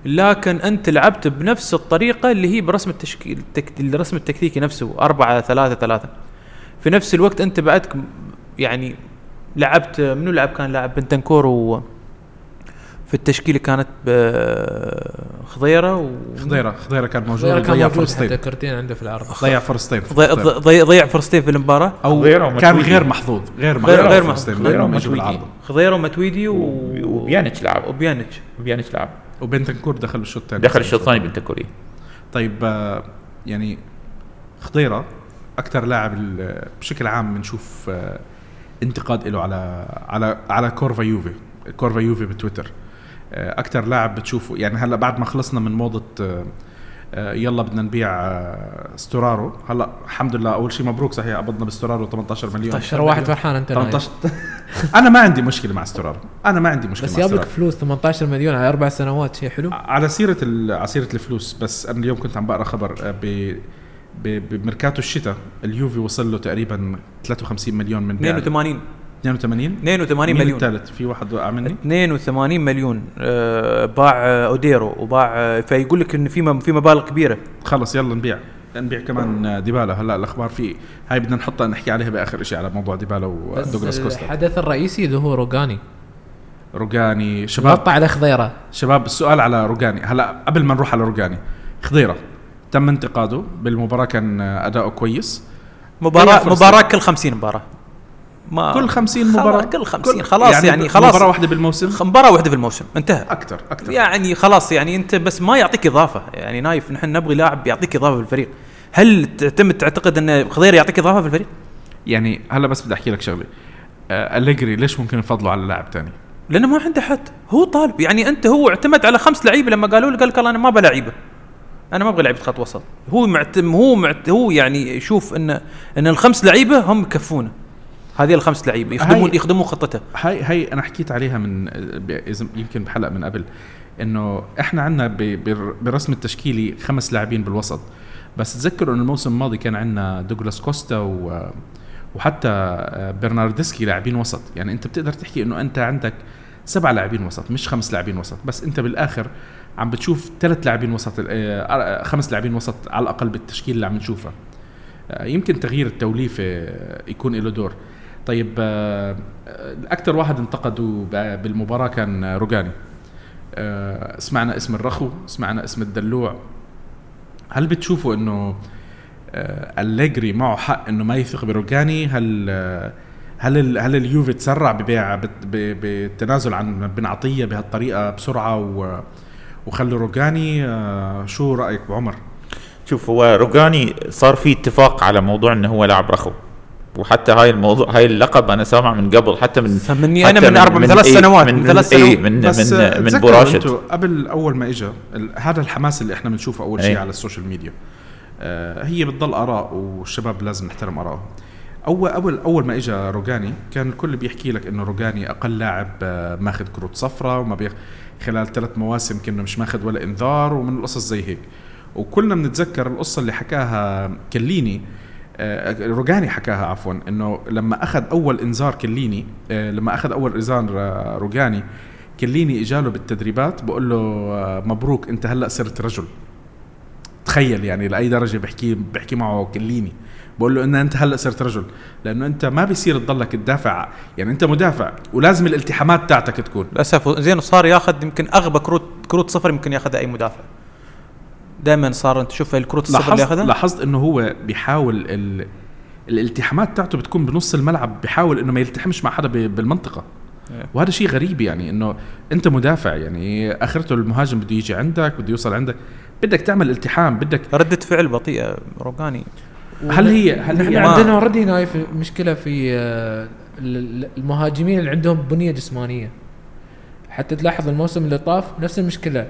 لكن أنت لعبت بنفس الطريقة اللي هي برسم التشكيل. الرسم التكتيكي نفسه 4 3 3 في نفس الوقت أنت بعدك يعني لعبت منو لعب كان لاعب بنتنكور و في التشكيلة كانت ب- خضيرة و
خضيرة خضيرة كان موجود
غير كان
ضيع فرصتين.
كرتين عنده في العرض.
ضيع فرصتين
ضي- ضي- ضيع فرصتين في المباراة؟
أو
خضيرة
كان. غير محظوظ غير محظوظ.
غير- غير
فرصتين
محظوظ.
بالعارضه
خضيرة ومتويدي و...
وبيانيتش لعب.
وبيانيتش.
بيانيتش لعب.
وبنتنكور دخل بالشوط الثاني.
دخل الشوط الثاني بنتكوري
طيب آه، يعني خضيرة أكثر لاعب بشكل عام بنشوف آه، انتقاد له على على على كورفا يوفي. كورفا يوفي بتويتر. آه، أكثر لاعب بتشوفه. يعني هلا بعد ما خلصنا من موضة آه، آه، يلا بدنا نبيع آه، ستورارو. هلا الحمد لله أول شيء مبروك صحيح قبضنا بستورارو 18 مليون.
ترى واحد فرحان أنت نايف.
18 أنا ما عندي مشكلة مع ستورارو. أنا ما عندي مشكلة
بس
مع
جاب لك
ستورارو.
فلوس 18 مليون على أربع سنوات شيء حلو؟
على سيرة ال- على سيرة الفلوس بس أنا اليوم كنت عم بقرأ خبر ب ب- بميركاتو الشتاء. اليوفي وصل له تقريبا 53 مليون من بيع.
82
82
82
مين
مليون.
الثالث في واحد وقع مني.
82 مليون. آه، باع آه، أوديرو وباع آه، فيقول لك إن في م- في مبالغ كبيرة.
خلص يلا نبيع. نبيع كمان ديبالا. هلا الأخبار في هاي بدنا نحطها نحكي عليها بآخر شيء على موضوع ديبالا ودوغلاس
بس
كوستا.
الحدث الرئيسي اللي هو روجاني
روجاني شباب.
نط على خضيرة.
شباب السؤال على روجاني هلا قبل ما نروح على روجاني خضيرة تم انتقاده بالمباراة كان أداؤه كويس. مباراة.
مباراة كل 50 مباراة. ما
كل 50
خلاص،
مباراه
كل 50 خلاص يعني, يعني
خلاص. مباراه واحدة بالموسم؟
مباراة واحدة في الموسم انتهى.
أكثر أكثر.
يعني خلاص يعني انت بس ما يعطيك إضافة. يعني نايف نحن نبغي لاعب يعطيك إضافة في الفريق. هل تعتمد تعتقد إن خضير يعطيك إضافة في الفريق؟
يعني هلا بس بدي أحكي لك شغلة. آه أليجري ليش ممكن يفضلوا على لاعب ثاني
لأنه ما عنده حد. هو طالب. يعني أنت هو اعتمد على خمس لعيبة لما قالوا له قال لك أنا ما أبغى لعيبة. أنا ما أبغى لعيبة خط وسط. هو معتم هو معت هو يعني يشوف ان إن الخمس لعيبة هم يكفونه. هذه الخمس لعيبة يخدمون يخدمون خطته
هاي هاي أنا حكيت عليها من يمكن بحلقة من قبل إنه إحنا عندنا بالرسم التشكيلي خمس لاعبين بالوسط. بس تذكروا إنه الموسم الماضي كان عندنا دوغلاس كوستا و وحتى آه، برناردسكي لاعبين وسط. يعني أنت بتقدر تحكي إنه أنت عندك سبع لاعبين وسط مش خمس لاعبين وسط. بس أنت بالآخر عم بتشوف ثلاث لاعبين وسط آه، آه، خمس لاعبين وسط على الأقل بالتشكيل اللي عم نشوفها. يمكن تغيير التوليفة يكون له دور. طيب آه، أكثر واحد انتقدوا بالمباراة كان روجاني. آه، سمعنا اسم الرخو سمعنا اسم الدلوع. هل بتشوفوا إنه آه، أليجري معه حق إنه ما يثق بروجاني؟ هل هل هل اليوفي تسرع ببيع بالتنازل عن بن عطية بهالطريقة بسرعة و وخلوا روجاني؟ شو رأيك ابو عمر؟
شوف هو روجاني صار في اتفاق على موضوع إنه هو لاعب رخو. وحتى هاي الموضوع هاي اللقب أنا سامع من قبل حتى من
مني
أنا
من أربع من ثلاث
إيه،
سنوات
من
من ثلاث
إيه،
سنوات.
من
بس
من من براشد.
قبل أول ما اجى هذا الحماس اللي إحنا بنشوفه أول شيء
أي.
على السوشيال ميديا. آه، هي بتضل آراء والشباب لازم نحترم ارائهم اول اول أول ما اجى روجاني كان الكل بيحكي لك إنه روجاني أقل لاعب آه، ماخذ كروت صفراء وما بيخ خلال ثلاث مواسم كنا مش ماخذ ولا إنذار ومن القصص زي هيك. وكلنا بنتذكر القصة اللي حكاها كليني روجاني حكاها عفوا إنه لما أخذ أول إنذار كليني آه، لما أخذ أول إنذار آه، روجاني كليني إجاله بالتدريبات بقول له آه، مبروك أنت هلأ صرت رجل. تخيل يعني لأي درجة بحكي بحكي معه كليني. بقول له إن أنت هلأ صرت رجل لأنه أنت ما بيصير تضلك تدافع يعني أنت مدافع ولازم الالتحامات تاعتك تكون.
للأسف زين صار ياخذ يمكن أغبى كروت كروت صفر يمكن ياخذها أي مدافع. دائما صار أنت تشوف الكروت الصفر اللي
لاحظت
ياخذها
لاحظت إنه هو بيحاول ال الالتحامات تاعته بتكون بنص الملعب بحاول إنه ما يلتحمش مع حدا ب- بالمنطقة.
إيه.
وهذا شيء غريب يعني إنه أنت مدافع يعني آخرته المهاجم بده يجي عندك بده يوصل عندك بدك تعمل التحام بدك
ردة فعل بطيئة روجاني
هل هي هل
نحن
هي
ما-
عندنا اوريدي هاي في مشكلة في آه، ال- ال- المهاجمين اللي عندهم بنية جسمانية. حتى تلاحظ الموسم اللي طاف نفس المشكلة.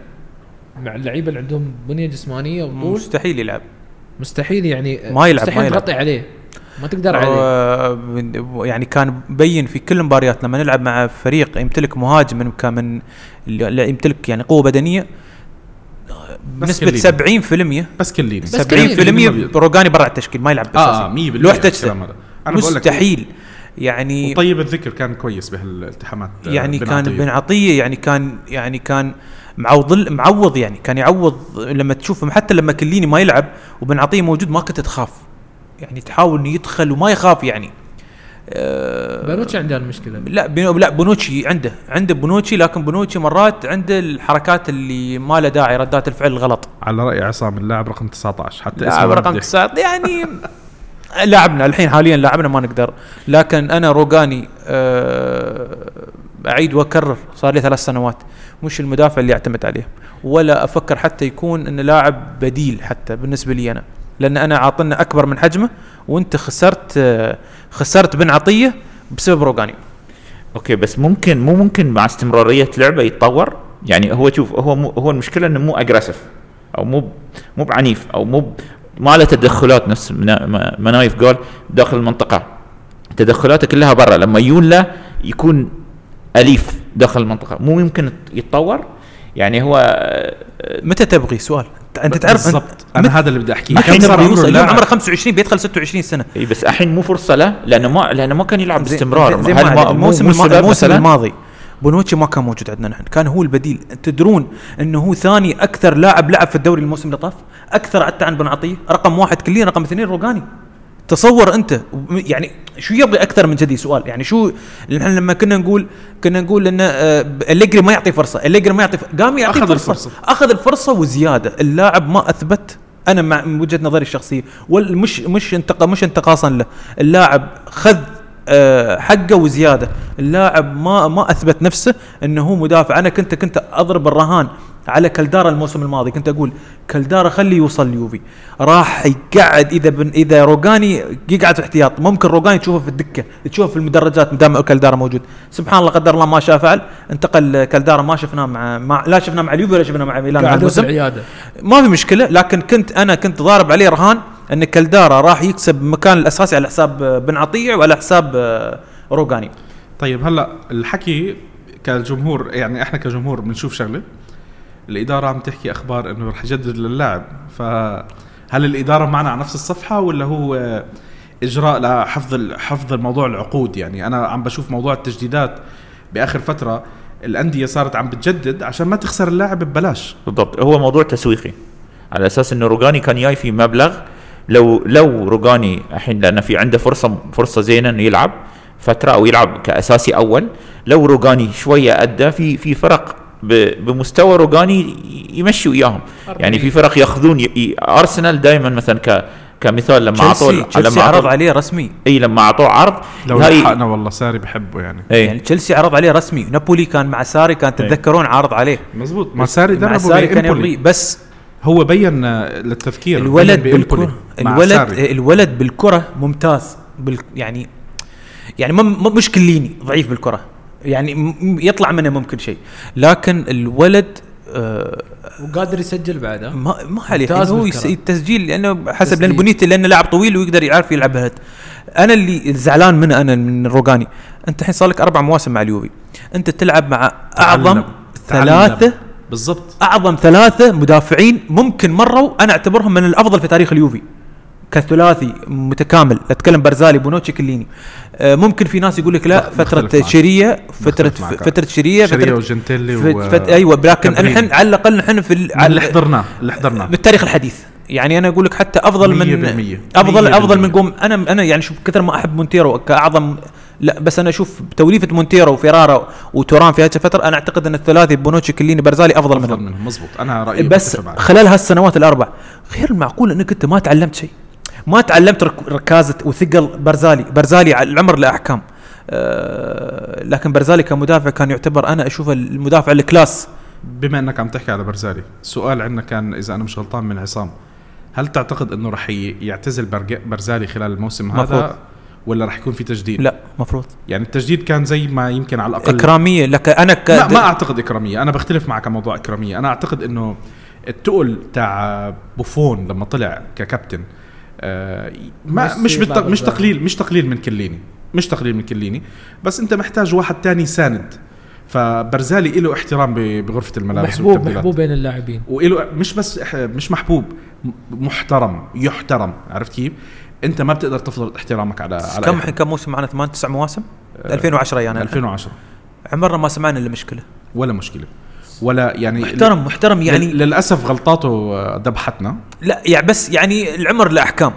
مع اللعيبة اللي عندهم بنية جسمانية وطول
مستحيل يلعب
مستحيل يعني
ما يلعب،
مستحيل
ما يلعب.
تغطي عليه ما تقدر عليه
هو- يعني كان مبين في كل المباريات لما نلعب مع فريق يمتلك مهاجم من كان من اللي يمتلك يعني قوة بدنية
بس
بنسبه
كليني.
70%
بس كليني
بس
70%
كليني.
روجاني برا التشكيل ما يلعب
آه
اساسي
100%
لو احتجته
الكلام هذا. أنا بقول لك
مستحيل يعني
طيب الذكر كان كويس بهالالتحامات آه،
يعني
بن
كان. بن عطيه يعني كان يعني كان معوض معوض يعني كان يعوض لما تشوف حتى لما كليني ما يلعب وبن عطية موجود ما كنت تخاف. يعني تحاول إنه يدخل وما يخاف يعني. آه،
بانوتشي عنده المشكلة.
لا بينو- لا بونوتشي عنده عنده بونوتشي لكن بونوتشي مرات عنده الحركات اللي ما له داعي ردات الفعل الغلط
على رأي عصام اللاعب رقم 19 حتى
لاعب
اسمه
رقم
بدي-
تسعة يعني لاعبنا الحين حاليا لاعبنا ما نقدر. لكن أنا روجاني أه أعيد وأكرر صار لي ثلاث سنوات. مش المدافع اللي أعتمد عليه ولا أفكر حتى يكون انه لاعب بديل حتى بالنسبة لي أنا. لأن أنا عاطلنا أكبر من حجمه وأنت خسرت خسرت بن عطية بسبب روجاني
okay بس ممكن مو ممكن مع استمرارية لعبه يتطور؟ يعني هو شوف هو مو هو المشكلة إنه مو aggressive أو مو مو بعنيف أو مو ما له تدخلات نفس منايف قال داخل المنطقة. تدخلاته كلها برا لما يجون له يكون أليف داخل المنطقة. مو يمكن يتطور؟ يعني هو
متى تبغي؟ سؤال. أنت تعرف؟
بالضبط. أنا هذا اللي بدي
أحكيه.
كم صار عمره
اليوم؟ عمره 25 بيدخل 26 سنة.
إي بس الحين مو فرصة له لأنه ما لأنه ما كان يلعب باستمرار.
ما
ما-
الموسم
مو
الما-
السبب
الموسم؟ الماضي بونوتشي ما كان موجود عندنا نحن. كان هو البديل. تدرون إنه هو ثاني أكثر لاعب لعب في الدوري الموسم اللي طاف؟ أكثر حتى عن بن عطية. رقم واحد كليا رقم اثنين روجاني تصور أنت يعني شو يبغي أكثر من كذي سؤال؟ يعني شو نحن لما كنا نقول كنا نقول إن آه، أليجري ما يعطي فرصة أليجري ما يعطي قام يعطي
أخذ
فرصة.
الفرصة.
أخذ الفرصة وزيادة. اللاعب ما أثبت. أنا مع من وجهة نظري الشخصية. والمش مش انتق مش انتقاصا له. اللاعب خذ آه، حقه وزيادة. اللاعب ما ما أثبت نفسه إنه هو مدافع. أنا كنت كنت أضرب الرهان. على كلدارا الموسم الماضي كنت أقول كلدارا خليه يوصل اليوفي راح يقعد إذا بن إذا روجاني يقعد في احتياط ممكن روجاني تشوفه في الدكة تشوفه في المدرجات مدام كلدارا موجود. سبحان الله قدر الله ما شاء فعل. انتقل كلدارا ما شفناه مع, مع لا شفناه مع اليوفي ولا شفناه مع ميلان.
العياده
ما في مشكلة لكن كنت أنا كنت ضارب عليه رهان إن كلدارا راح يكسب مكان الأساسي على حساب بن عطية وعلى حساب آه، روجاني
طيب هلأ الحكي كجمهور يعني إحنا كجمهور بنشوف شغلة. الإدارة عم تحكي أخبار إنه رح يجدد للاعب فهل الإدارة معنا على نفس الصفحة ولا هو إجراء لحفظ حفظ الموضوع العقود يعني؟ أنا عم بشوف موضوع التجديدات بآخر فترة الأندية صارت عم بتجدد عشان ما تخسر اللاعب ببلاش.
بالضبط. هو موضوع تسويقي على أساس إنه روجاني كان جاي في مبلغ. لو لو روجاني الحين لأنه في عنده فرصة فرصة زينة إنه يلعب فترة أو يلعب كأساسي أول لو روجاني شوية أدى في في فرق بمستوى روجاني يمشوا اياهم يعني في فرق ياخذون ي- ي- أرسنال دائما مثلا ك كمثال لما
تشيلسي
لما
عرض عليه رسمي.
إي لما أعطوه عرض
لو
هاي-
لحقنا والله ساري بحبه يعني.
إي.
يعني تشيلسي عرض عليه رسمي. نابولي كان مع ساري كان تتذكرون عارض عليه.
مزبوط. ما ساري
مع
دربه
ساري كان. يبغيه. بس
هو بين للتذكير
الولد
بين
بالكره
مع
الولد
ساري.
الولد بالكرة ممتاز. بال يعني يعني مش كليني ضعيف بالكرة. يعني يطلع منه ممكن شيء. لكن الولد آه
وقادر يسجل بعد؟
ما ما عليه.
ممتاز
هو التسجيل لأنه حسب. لأن بنيته لأنه لاعب طويل ويقدر يعرف يلعب هيد أنا اللي زعلان منه أنا من الروجاني أنت الحين صار لك أربع مواسم مع اليوفي. أنت تلعب مع أعظم
تعلم. ثلاثة. بالضبط.
أعظم ثلاثة مدافعين ممكن مروا. أنا أعتبرهم من الأفضل في تاريخ اليوفي. كثلاثي متكامل أتكلم برزالي بونوتشي كليني آه، ممكن في ناس يقول لك لا فترة
معك. شيريا فترة.
فترة شيريا
شيريا
فترة
وجنتيلي
فت
و
فت أيوه لكن. الحين على الأقل نحن في ال-
اللي حضرناه اللي حضرناه
بالتاريخ الحديث يعني أنا أقول لك حتى
أفضل
من
بالمية.
افضل
مية
أفضل من
بالمية.
قوم أنا أنا يعني شوف كثر ما أحب مونتيرو كأعظم لا بس أنا أشوف توليفة مونتيرو وفيرارا وتوران في هذه الفترة أنا أعتقد أن الثلاثي بونوتشي كليني برزالي أفضل
أفضل
منهم
منهم مزبوط أنا رأيي
بس. خلال هالسنوات الأربع غير المعقول أنك أنت ما تعلمت شيء ما تعلمت رك- ركازة وثقل برزالي. برزالي على العمر له أحكام. آه لكن برزالي كمدافع كان يعتبر أنا أشوفه المدافع ال class.
بما إنك عم تحكي على برزالي سؤال عندنا كان إذا أنا مش غلطان من عصام هل تعتقد إنه رح ي- يعتزل برزالي خلال الموسم
مفروض.
هذا ولا رح يكون في تجديد؟
لا مفروض.
يعني التجديد كان زي ما يمكن على الأقل.
إكرامية. لك أنا ك
لا ما أعتقد إكرامية. أنا بختلف معك موضوع إكرامية. أنا أعتقد إنه التقل تاع بوفون لما طلع ككابتن ما
ميسي
مش مش. تقليل مش تقليل من كليني. مش تقليل من كليني. بس انت محتاج واحد تاني ساند. فبرزالي له احترام ب- بغرفة الملابس
محبوب
والتبديلات.
محبوب بين اللاعبين.
وإله مش بس مش محبوب محترم يحترم. عرفت كيف؟ انت ما بتقدر تفرض احترامك على على
كم. كم موسم معنا؟ 8 9 مواسم؟ 2010 يعني.
2010
عمرنا ما سمعنا إلا مشكلة.
ولا مشكلة. ولا يعني
محترم محترم
يعني للأسف غلطاته آه، ذبحتنا
لا يعني بس يعني العمر له احكام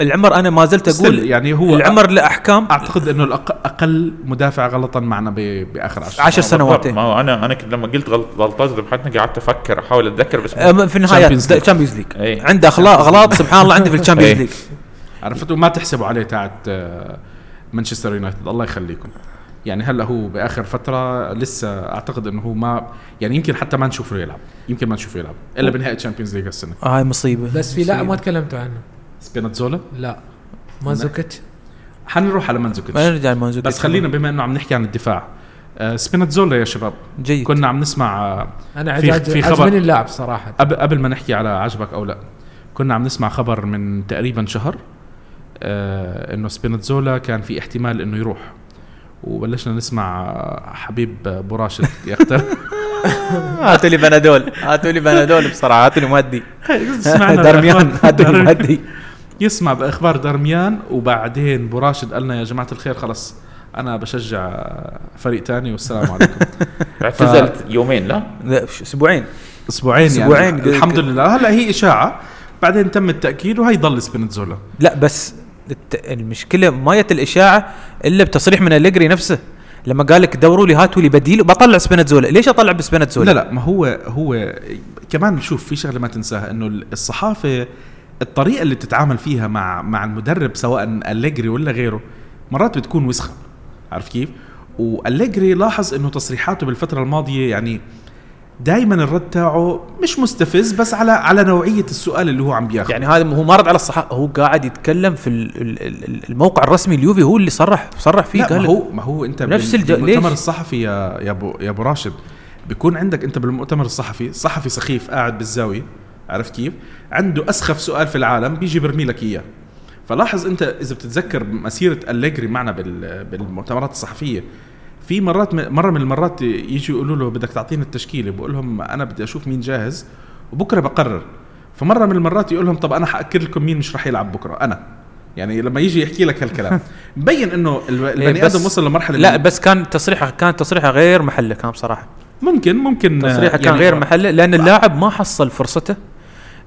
العمر أنا ما زلت أقول
يعني هو
العمر له احكام
أعتقد إنه الأق- أقل مدافع غلطا معنا ب- بآخر عشر
عشر
سنوات.
سنوات
بالضبط. ما هو أنا أنا كنت لما قلت غلط غلطات ذبحتنا قعدت أفكر أحاول أتذكر بس
في League.
Champions League
إيه.
عنده اخلاق أغلاط سبحان الله عنده في ال
Champions.
League
عرفتوا ما تحسبوا عليه تاعت آه، مانشستر يونايتد الله يخليكم يعني هلا هو بآخر فترة لسه أعتقد إنه هو ما يعني يمكن حتى ما نشوفه يلعب. يمكن ما نشوفه يلعب. إلا بنهائي Champions League السنة
هاي مصيبة.
بس في لاعب ما تكلمتوا عنه.
سبيناتزولا؟
لا. مانزوكيتش
حنروح على منزوكيتش
ما نرجع لمانزوكيتش
بس خلينا بما إنه عم نحكي عن الدفاع. آه، سبيناتزولا يا شباب.
جيد.
كنا عم نسمع آه،
أنا
في-
عجب
في خبر-
عجبني اللاعب صراحة.
قبل قبل ما نحكي على عجبك أو لا كنا عم نسمع خبر من تقريبا شهر آه إنه سبيناتزولا كان في احتمال إنه يروح. وبلشنا نسمع حبيب آه، أبو راشد يختار.
هاتوا لي بنادول هاتوا لي بنادول بسرعة هاتوا لي مهدي.
سمعنا
درميان
بأخبار-
هاتوا لي مهدي.
يسمع بأخبار درميان وبعدين أبو راشد قالنا يا جماعة الخير خلص. أنا بشجع فريق تاني والسلام عليكم.
اعتزلت يومين لا؟
أسبوعين
أسبوعين.
أسبوعين.
يعني. الحمد لله. هلا هي إشاعة بعدين تم التأكيد وهي ضل سبيناتزولا.
لا بس المشكلة ما جت الإشاعة إلا بتصريح من أليجري نفسه. لما قال لك دوروا لي هاتوا لي بديل بطلع سبيناتزولا. ليش أطلع بسبيناتزولا؟
لا لا ما هو هو كمان شوف في شغلة ما تنساها إنه الصحافة الطريقة اللي بتتعامل فيها مع مع المدرب سواء أليجري ولا غيره مرات بتكون وسخة. عارف كيف؟ وأليجري لاحظ إنه تصريحاته بالفترة الماضية يعني دائما الرد تاعه مش مستفز بس على على نوعية السؤال اللي هو عم بياخذه
يعني هذا هو ما رد على الصحافه هو قاعد يتكلم في ال- ال- ال- الموقع الرسمي اليوفي هو اللي صرح صرح فيه قال
ما هو ما هو أنت
نفس ليش؟
الصحفي يا يا أبو يا أبو راشد بيكون عندك أنت بالمؤتمر الصحفي صحفي سخيف قاعد بالزاوية عرفت كيف؟ عنده أسخف سؤال في العالم بيجي برمي لك إياه فلاحظ أنت إذا بتتذكر مسيرة أليجري معنا بال- بالمؤتمرات الصحفية في مرات مرة من المرات يجوا يقولوا له بدك تعطينا التشكيلة بقول لهم أنا بدي أشوف مين جاهز وبكرة بقرر. فمرة من المرات يقول لهم طب أنا حأكد لكم مين مش رح يلعب بكرة أنا. يعني لما يجي يحكي لك هالكلام. مبين إنه الب- البني آدم وصل لمرحلة
لا بس كان تصريحة كان تصريحة غير محلة كان بصراحة.
ممكن ممكن
تصريحة كان
يعني
غير محلة لأن اللاعب ما حصل فرصته.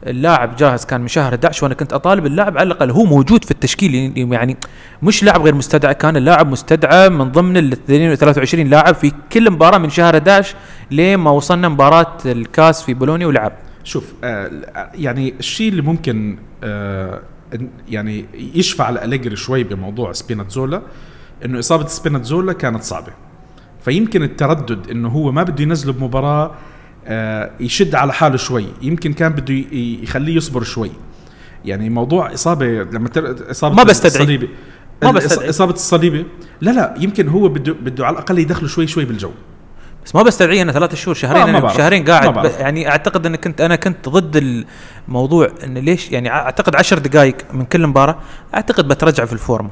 اللاعب جاهز كان من شهر 11 وأنا كنت أطالب اللاعب على الأقل. هو موجود في التشكيل يعني مش لاعب غير مستدعى. كان اللاعب مستدعى من ضمن ال 23 لاعب في كل مباراة من شهر 11 لين ما وصلنا مباراة الكاس في بولونيا ولعب.
شوف آه يعني الشيء اللي ممكن آه يعني يشفع على أليجري شوي بموضوع سبيناتزولا إنه إصابة سبيناتزولا كانت صعبة. فيمكن التردد إنه هو ما بده ينزله بمباراة يشد على حاله شوي يمكن كان بده يخليه يصبر شوي يعني موضوع إصابة لما تر... إصابة
ما بستدعي.
الصليبي
ما بستدعي.
إصابة الصليبي لا لا يمكن هو بده بده على الأقل يدخله شوي شوي بالجو
بس ما بستدعيه أنا ثلاثة شهور شهرين
آه،
أنا. شهرين قاعد ب-. يعني أعتقد إن كنت أنا كنت ضد الموضوع إن ليش يعني أعتقد عشر دقائق من كل مباراة أعتقد بترجع في الفورمة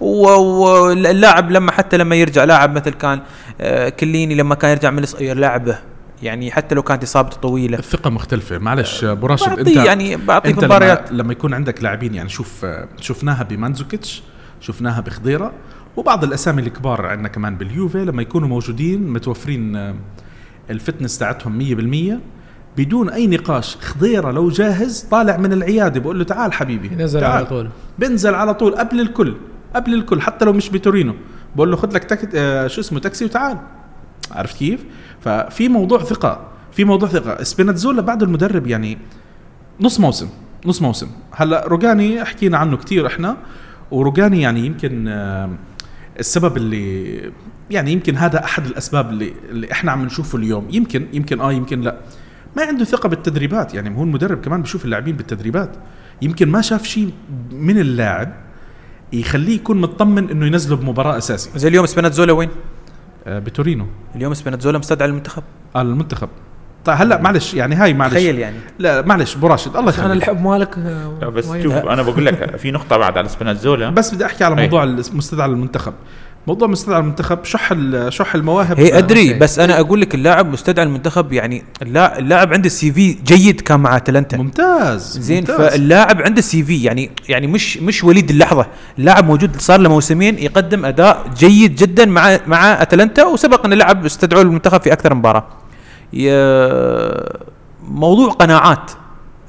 واللاعب لما حتى لما يرجع لاعب مثل كان آه، كليني لما كان يرجع من لاعبه يعني حتى لو كانت إصابته طويلة.
الثقة مختلفة. معلش أبو راشد انت
يعني
أنت
في
لما,
مباريات
لما يكون عندك لاعبين يعني شوف شفناها بمانزوكيتش شفناها بخضيرة وبعض الأسامي الكبار عندنا كمان باليوفي لما يكونوا موجودين متوفرين آه، ال fitness تاعتهم 100% بدون أي نقاش خضيرة لو جاهز طالع من العيادة بقول له تعال حبيبي
ينزل
تعال.
على طول.
بنزل على طول قبل الكل قبل الكل حتى لو مش بتورينو. بقول له خذ لك تك... آه شو اسمه تاكسي وتعال. عرفت كيف؟ ففي موضوع ثقة في موضوع ثقة. سبيناتزولا بعد المدرب يعني نص موسم نص موسم. هلأ روجاني حكينا عنه كتير إحنا وروجاني يعني يمكن آه، السبب اللي يعني يمكن هذا أحد الأسباب اللي اللي إحنا عم نشوفه اليوم. يمكن يمكن آه يمكن لأ. ما عنده ثقة بالتدريبات. يعني هو المدرب كمان بيشوف اللاعبين بالتدريبات. يمكن ما شاف شيء من اللاعب يخليه يكون مطمن إنه ينزله بمباراة أساسي.
زي اليوم سبيناتزولا وين؟
آه بتورينو.
اليوم سبيناتزولا مستدعى للمنتخب
آه المنتخب. طيب هلا معلش يعني هاي معلش.
تخيل يعني.
لا معلش أبو راشد الله
أنا
يخليك.
الحب مالك؟
لا بس شوف. أنا بقول لك في نقطة بعد على سبينازولا
بس بدي أحكي على
أي.
موضوع المستدعى للمنتخب موضوع مستدعى للمنتخب شح شح المواهب.
هي أدري
أوكي.
بس أنا أقول لك اللاعب مستدعى المنتخب يعني اللا- اللاعب عنده CV جيد كان مع أتلانتا.
ممتاز
زين
ممتاز.
فاللاعب عنده CV يعني يعني مش مش وليد اللحظة. اللاعب موجود صار له موسمين يقدم أداء جيد جدا مع مع أتلانتا وسبق أن اللاعب استدعوه للمنتخب في أكثر مباراة. موضوع قناعات.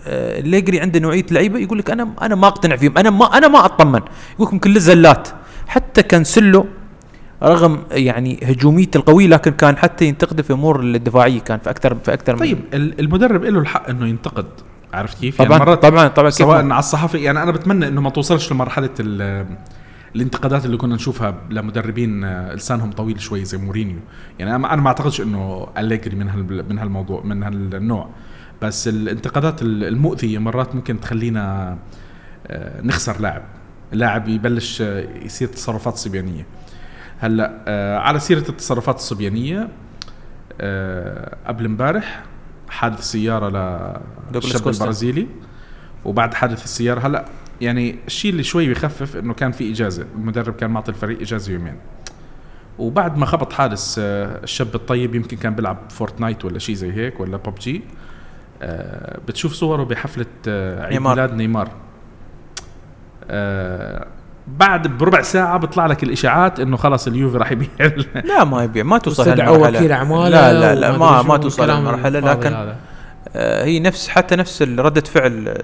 آه، الليجري عنده نوعية لعيبة يقول لك أنا أنا ما أقتنع فيهم أنا ما أنا ما أطمن. يقول لكم كل زلات حتى كانسلو رغم يعني هجوميته القوية لكن كان حتى ينتقده في أمور الدفاعية كان في أكثر في أكثر
طيب ال- المدرب له الحق إنه ينتقد عرفت كيف؟
طبعا
يعني مرات
طبعا طبعا
سواء على الصحافه يعني أنا بتمنى إنه ما توصلش لمرحلة ال- الانتقادات اللي كنا نشوفها لمدربين آه، لسانهم طويل شوي زي مورينيو. يعني أنا ما أعتقدش إنه أليجري من هال من هالموضوع من هالنوع. بس الانتقادات ال- المؤذية مرات ممكن تخلينا آه، نخسر لاعب. لاعب يبلش آه، يصير تصرفات صبيانية. هلا آه، على سيرة التصرفات الصبيانية آه، قبل امبارح حادث
سيارة
للشاب. البرازيلي وبعد حادث السيارة هلا يعني الشيء اللي شوي بخفف إنه كان في إجازة المدرب كان معطي الفريق إجازة يومين وبعد ما خبط حادث آه، الشاب الطيب يمكن كان بيلعب فورتنايت ولا شيء زي هيك ولا ببجي آه، بتشوف صوره بحفلة آه، عيد
نيمار.
ميلاد نيمار بعد بربع ساعة بيطلع لك الإشاعات إنه خلص اليوفي راح يبيع
لا ما يبيع ما توصل هالمرحلة.
وكيل أعماله
لا لا لا ما ما توصل هالمرحله
الفاضي
لكن
هذا.
آه، هي نفس حتى نفس ردة فعل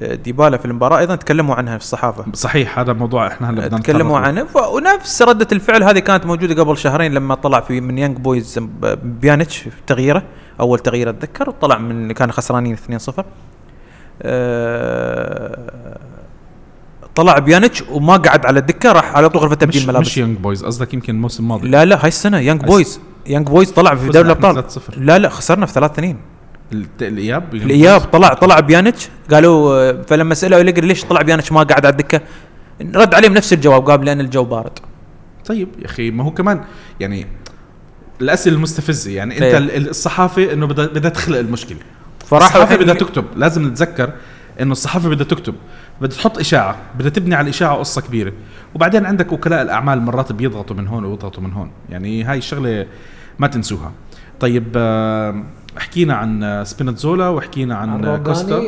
آه، ديبالا في المباراة أيضا تكلموا عنها في الصحافة.
صحيح هذا موضوع إحنا هلا بدنا
تكلموا. عنه. ونفس ردة الفعل هذه كانت موجودة قبل شهرين لما طلع في من يانج بويز ب- بيانيتش في تغييره أول تغيير أتذكر وطلع من كانوا خسرانين 2-0 آه، طلع بيانيتش وما قعد على الدكة راح على طول غرفة تبديل ملابس
مش يانج بويز قصدك يمكن الموسم الماضي.
لا لا هاي السنة يانج بويز يانج بويز طلع في دوري الأبطال.
3-0
لا لا خسرنا في 3 2
الت- الإياب
الإياب طلع طلع بيانيتش. قالوا آه، فلما سألوا أليجري ليش طلع بيانيتش ما قاعد على الدكة رد عليهم نفس الجواب قال لأن الجو بارد.
طيب يا أخي ما هو كمان يعني الأسئلة المستفزة. يعني أنت
إيه.
ال- ال- الصحافة إنه بدها تخلق المشكلة.
فراح الصحافة
بدها تكتب لازم نتذكر إنه الصحافة بدها تكتب بدها تحط إشاعة بدها تبني على الإشاعة قصة كبيرة. وبعدين عندك وكلاء الأعمال مرات بيضغطوا من هون ويضغطوا من هون. يعني هاي الشغلة ما تنسوها. طيب آه، حكينا عن سبيناتزولا وحكينا عن
عن
كوستا.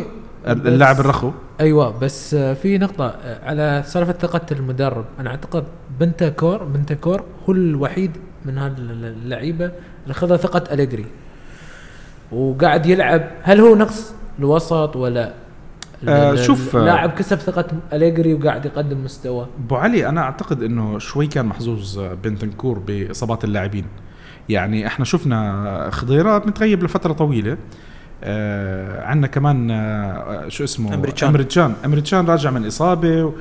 اللاعب الرخو.
أيوه بس في نقطة آه، على سالفة ثقة المدرب، أنا أعتقد بنتاكور بنتاكور هو الوحيد من هاللعيبة اللي خذ ثقة أليجري. وقاعد يلعب، هل هو نقص الوسط ولا
آه، شوف، آه،
اللاعب كسب ثقة أليجري وقاعد يقدم مستوى.
أبو علي أنا أعتقد إنه شوي كان محظوظ بنتنكور بإصابات اللاعبين. يعني إحنا شفنا خضيرة متغيب لفترة طويلة. آه عندنا كمان آه شو اسمه؟
أمريتشان.
أمريتشان. أمريتشان راجع من إصابة و...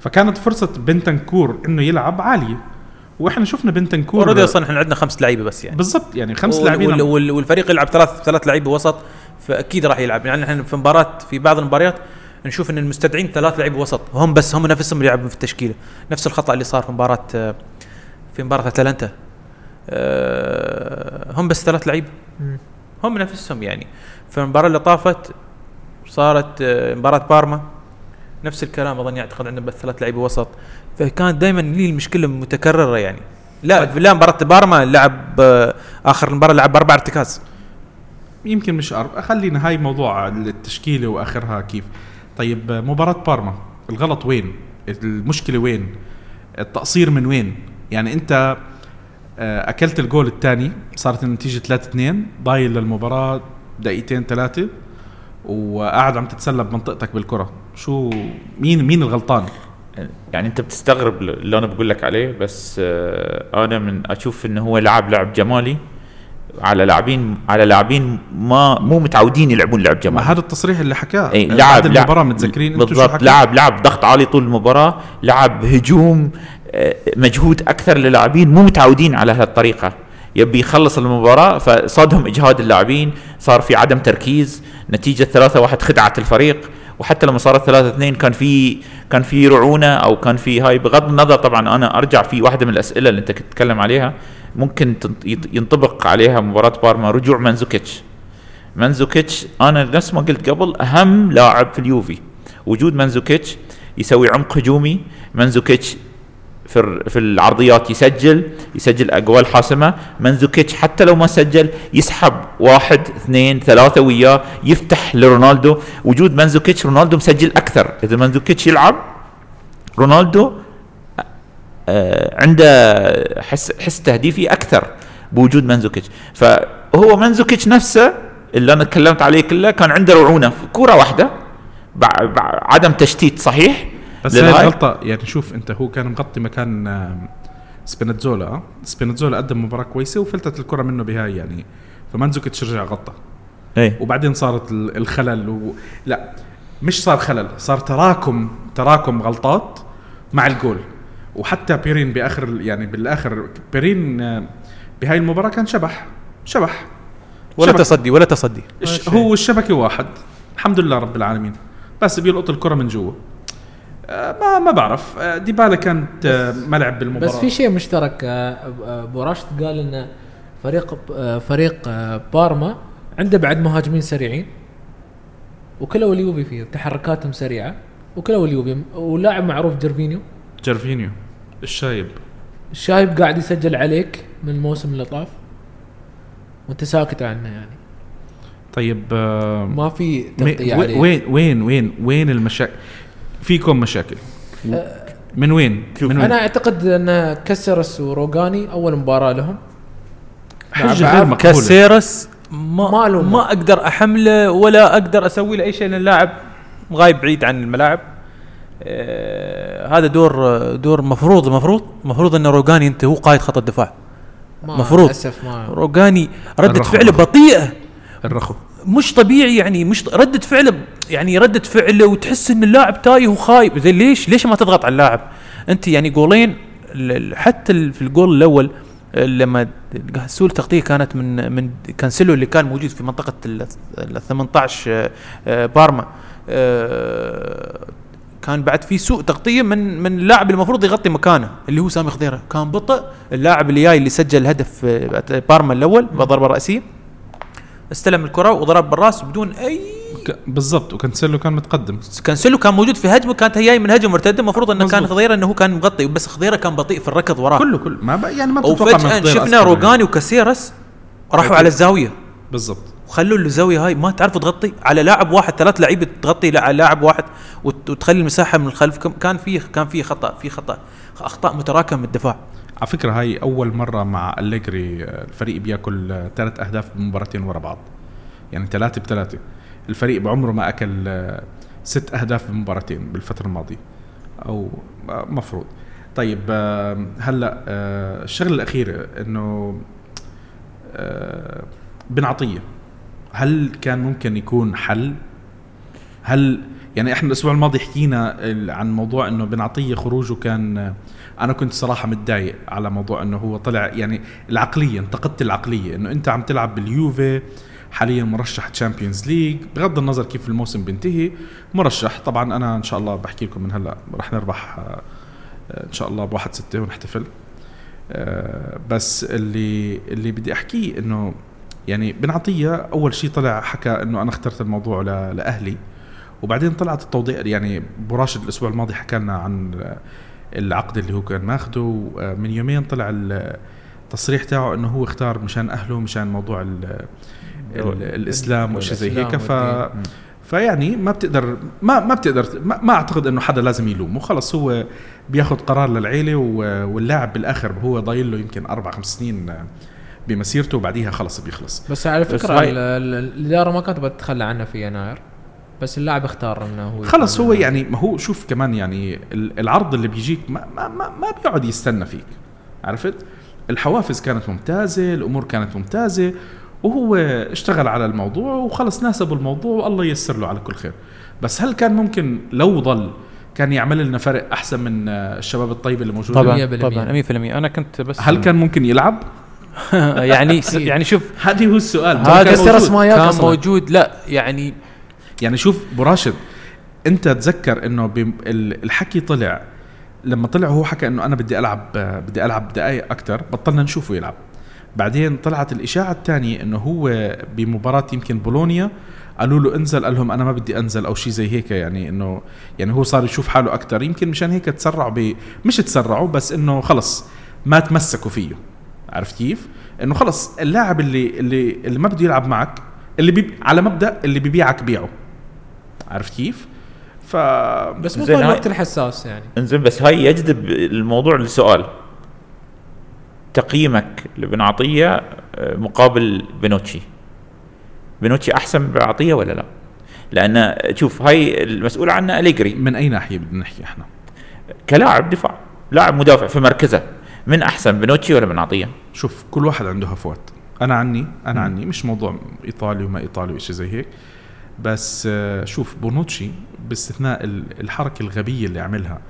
فكانت فرصة بنتنكور إنه يلعب عالية. وإحنا شفنا بنتنكور
أوريدي أصلا إحنا عندنا خمس لعيبة بس يعني.
بالضبط يعني خمس لاعبين
وال- وال- والفريق يلعب ثلاث ثلاث لعيبة وسط. فأكيد راح يلعب. يعني إحنا في مباراه في بعض المباريات نشوف إن المستدعين ثلاث لعيبة وسط. هم بس هم نفسهم اللي يلعبون في التشكيلة. نفس الخطأ اللي صار في مباراه في مباراة أتلانتا. آه، هم بس ثلاث
لعيبة.
هم نفسهم يعني. في المباراة اللي طافت صارت آه، مباراة بارما. نفس الكلام أظن يعتقد عندهم بس ثلاث لعيبة وسط. فكانت دائما لي المشكلة متكررة يعني. لا لا مباراة بارما لعب آه، آخر المباراه لعب بأربع ارتكاز.
يمكن مش أرب خلينا هاي موضوع التشكيلة وآخرها كيف. طيب مباراة بارما الغلط وين؟ المشكلة وين؟ التقصير من وين؟ يعني أنت آه، أكلت الجول الثاني صارت النتيجة 3 2 ضايل للمباراة دقيقتين ثلاثة وقاعد عم تتسلى بمنطقتك بالكرة. شو مين مين الغلطان؟
يعني أنت بتستغرب اللي أنا بقول لك عليه بس آه، أنا من أشوف إنه هو لعب لعب جمالي. على لاعبين على لاعبين ما مو متعودين يلعبون لعب
ما
جماعي.
هذا التصريح اللي حكاه.
اي
بعد
لعب
المباراة
لعب-
متذكرين
بالضبط؟ لعب لعب ضغط عالي طول المباراة لعب هجوم آه، مجهود أكثر للاعبين مو متعودين على هالطريقة. يبي يخلص المباراة فصادهم إجهاد اللاعبين صار في عدم تركيز نتيجة 3 1 خدعت الفريق وحتى لما صارت 3 2 كان في كان في رعونة أو كان في هاي بغض النظر طبعا أنا أرجع في واحدة من الأسئلة اللي أنت كنت تتكلم عليها. ممكن ينطبق عليها مباراة بارما رجوع منزوكيتش منزوكيتش أنا نفس ما قلت قبل أهم لاعب في اليوفي. وجود منزوكيتش يسوي عمق هجومي منزوكيتش في في العرضيات يسجل يسجل اجوال حاسمة. منزوكيتش حتى لو ما سجل يسحب واحد اثنين ثلاثة وياه يفتح لرونالدو. وجود منزوكيتش رونالدو مسجل أكثر. إذا منزوكيتش يلعب رونالدو عنده حس حس تهديفي أكثر بوجود منزوكيتش فهو منزوكيتش نفسه اللي أنا تكلمت عليه كله كان عنده رعونة. في كوره واحدة عدم تشتيت صحيح
بس هاي. الغلطة يعني شوف أنت هو كان مغطي مكان آه. سبيناتزولا. قدم مباراة كويسة وفلتت الكرة منه بهاي يعني. فمانزوكيتش رجع غطى.
إيه
وبعدين صارت ال- الخلل و... لا مش صار خلل صار تراكم تراكم غلطات مع الجول. وحتى بيرين بآخر يعني بالآخر بيرين آه، بهاي المباراة كان شبح شبح.
ولا
شبك.
تصدي ولا تصدي.
هو الشبكة واحد. الحمد لله رب العالمين. بس بيلقط الكرة من جوا. آه، ما ما بعرف. آه، ديبالا كانت ملعب بالمباراة.
بس في شيء مشترك أبو راشد قال إن فريق فريق بارما عنده بعد مهاجمين سريعين وكلوا اليوفي فيه تحركاتهم سريعة وكلوا اليوفي. ولاعب معروف جيرفينيو.
جيرفينيو. الشايب.
الشايب قاعد يسجل عليك من الموسم اللي طاف. وانت ساكت عنه يعني.
طيب آه،
ما في تغطية
وين
عليه
وين وين وين وين المشاكل؟ فيكم مشاكل. من وين؟ من
أنا
وين؟
أعتقد أن كاسيرس وروجاني أول مباراة لهم.
حجه غير مقبولة.
كاسيرس ما
ما.
ما أقدر أحمله ولا أقدر أسوي له أي شيء لأن اللاعب غايب بعيد عن الملاعب. آه هذا دور دور مفروض مفروض مفروض أن روجاني أنت هو قائد خط الدفاع.
ما
مفروض.
للأسف ما.
روجاني ردة
الرخو.
فعله بطيئة.
الرخو.
مش طبيعي يعني مش ردة فعله يعني ردة فعله وتحس إن اللاعب تايه وخايب. زي ليش؟ ليش ما تضغط على اللاعب؟ أنت يعني جولين حتى ال- في الجول الأول آه، لما سوء التغطيه كانت من من كانسيلو اللي كان موجود في منطقة ال ال 18 آه، آه، بارما آه، كان بعد في سوء تغطية من من اللاعب المفروض يغطي مكانه اللي هو سامي خضيرة. كان بطء اللاعب اللي جاي اللي سجل هدف آه، بارما الأول بالضربه الراسيه استلم الكرة وضرب بالراس بدون
أي بالضبط. وكانسيلو كان متقدم.
كانسيلو كان موجود في هجمه كانت هي جاي من هجمه مرتدة. المفروض إنه كان. خضيرة إنه هو كان مغطي بس خضيرة كان بطيء في الركض وراه.
كله كله. ما يعني ما وفجأة
شفنا روجاني وكاسيرس راحوا. على الزاوية.
بالضبط.
وخلوا الزاويه هاي ما تعرف تغطي على لاعب واحد ثلاث لعيبة تغطي على لاعب واحد وت- وتخلي المساحة من الخلف. كان في كان في خطا في خطأ أخطاء متراكمة من الدفاع.
على فكرة هاي أول مرة مع أليجري آه، الفريق بياكل ثلاث أهداف بمباراتين ورا بعض يعني ثلاثة بثلاثة. الفريق بعمره ما أكل ست أهداف بمباراتين بالفترة الماضية أو مفروض. طيب هلأ آه، الشغلة الأخيرة إنه آه، بن عطيه هل كان ممكن يكون حل؟ هل يعني إحنا الأسبوع الماضي حكينا عن موضوع إنه بن عطيه خروجه كان أنا كنت صراحة متضايق على موضوع إنه هو طلع يعني العقلية انتقدت العقلية إنه أنت عم تلعب باليوفي حاليا مرشح Champions League بغض النظر كيف الموسم بينتهي مرشح. طبعا أنا إن شاء الله بحكي لكم من هلأ رح نربح آه، آه، إن شاء الله بواحد ستة ونحتفل. آه، بس اللي اللي بدي أحكيه إنه يعني بن عطيه أول شيء طلع حكى إنه أنا اخترت الموضوع لأهلي وبعدين طلعت التوضيح يعني أبو راشد الأسبوع الماضي حكى لنا عن العقد اللي هو كان ماخده من يومين طلع التصريح تاعه إنه هو اختار مشان أهله مشان موضوع ال ال الإسلام وشيء زي هيك. ف فيعني ما بتقدر ما ما بتقدر ما, ما أعتقد إنه حدا لازم يلومه خلص هو بياخذ قرار للعيلة واللاعب بالآخر هو ضايل له يمكن أربع خمس سنين بمسيرته وبعديها خلص بيخلص.
بس على فكرة
هاي-
ال- ال- الإدارة ما كانت بتتخلى عنه في يناير بس اللاعب اختار إنه هو
خلص هو يعني ما هو شوف كمان يعني ال- العرض اللي بيجيك ما ما ما, ما بيقعد يستنى فيك عرفت؟ الحوافز كانت ممتازة الأمور كانت ممتازة وهو اشتغل على الموضوع وخلص ناسبه الموضوع والله ييسر له على كل خير. بس هل كان ممكن لو ضل كان يعمل لنا فرق أحسن من الشباب الطيب اللي موجود
طبعا
100%.
طبعا 100% أنا كنت بس
هل كان ممكن يلعب؟
يعني يعني شوف
هذه هو السؤال.
هذا
موجود.
اسماياك
كان
أصلاً.
موجود. لا يعني
يعني شوف أبو راشد أنت تذكر إنه الحكي طلع. لما طلع هو حكى إنه أنا بدي ألعب بدي ألعب دقائق أكثر بطلنا نشوفه يلعب. بعدين طلعت الإشاعة الثانية إنه هو بمباراة يمكن بولونيا قالوا له انزل قال لهم أنا ما بدي أنزل أو شيء زي هيك يعني إنه يعني هو صار يشوف حاله أكثر يمكن مشان هيك تسرعوا ب مش تسرعوا بس إنه خلص ما تمسكوا فيه. عرفت كيف؟ إنه خلص اللاعب اللي اللي اللي ما بده يلعب معك اللي بي على مبدأ اللي ببيعك بيعه عرفت كيف؟ ف
بس مو
هاي-
الوقت الحساس يعني
إنزين بس هاي يجذب الموضوع لسؤال تقييمك لبن عطية آه، مقابل بنوتشي بنوتشي أحسن من عطية ولا لا؟ لأن شوف هاي المسؤول عنها أليجري
من أي ناحية بدنا نحكي إحنا؟
كلاعب دفاع لاعب مدافع في مركزه من أحسن بنوتشي ولا بن عطيه؟
شوف كل واحد عنده هفوات. أنا عني أنا عني. مش موضوع إيطالي وما إيطالي وشيء زي هيك. بس آه، شوف بونوتشي باستثناء ال- الحركة الغبية اللي عملها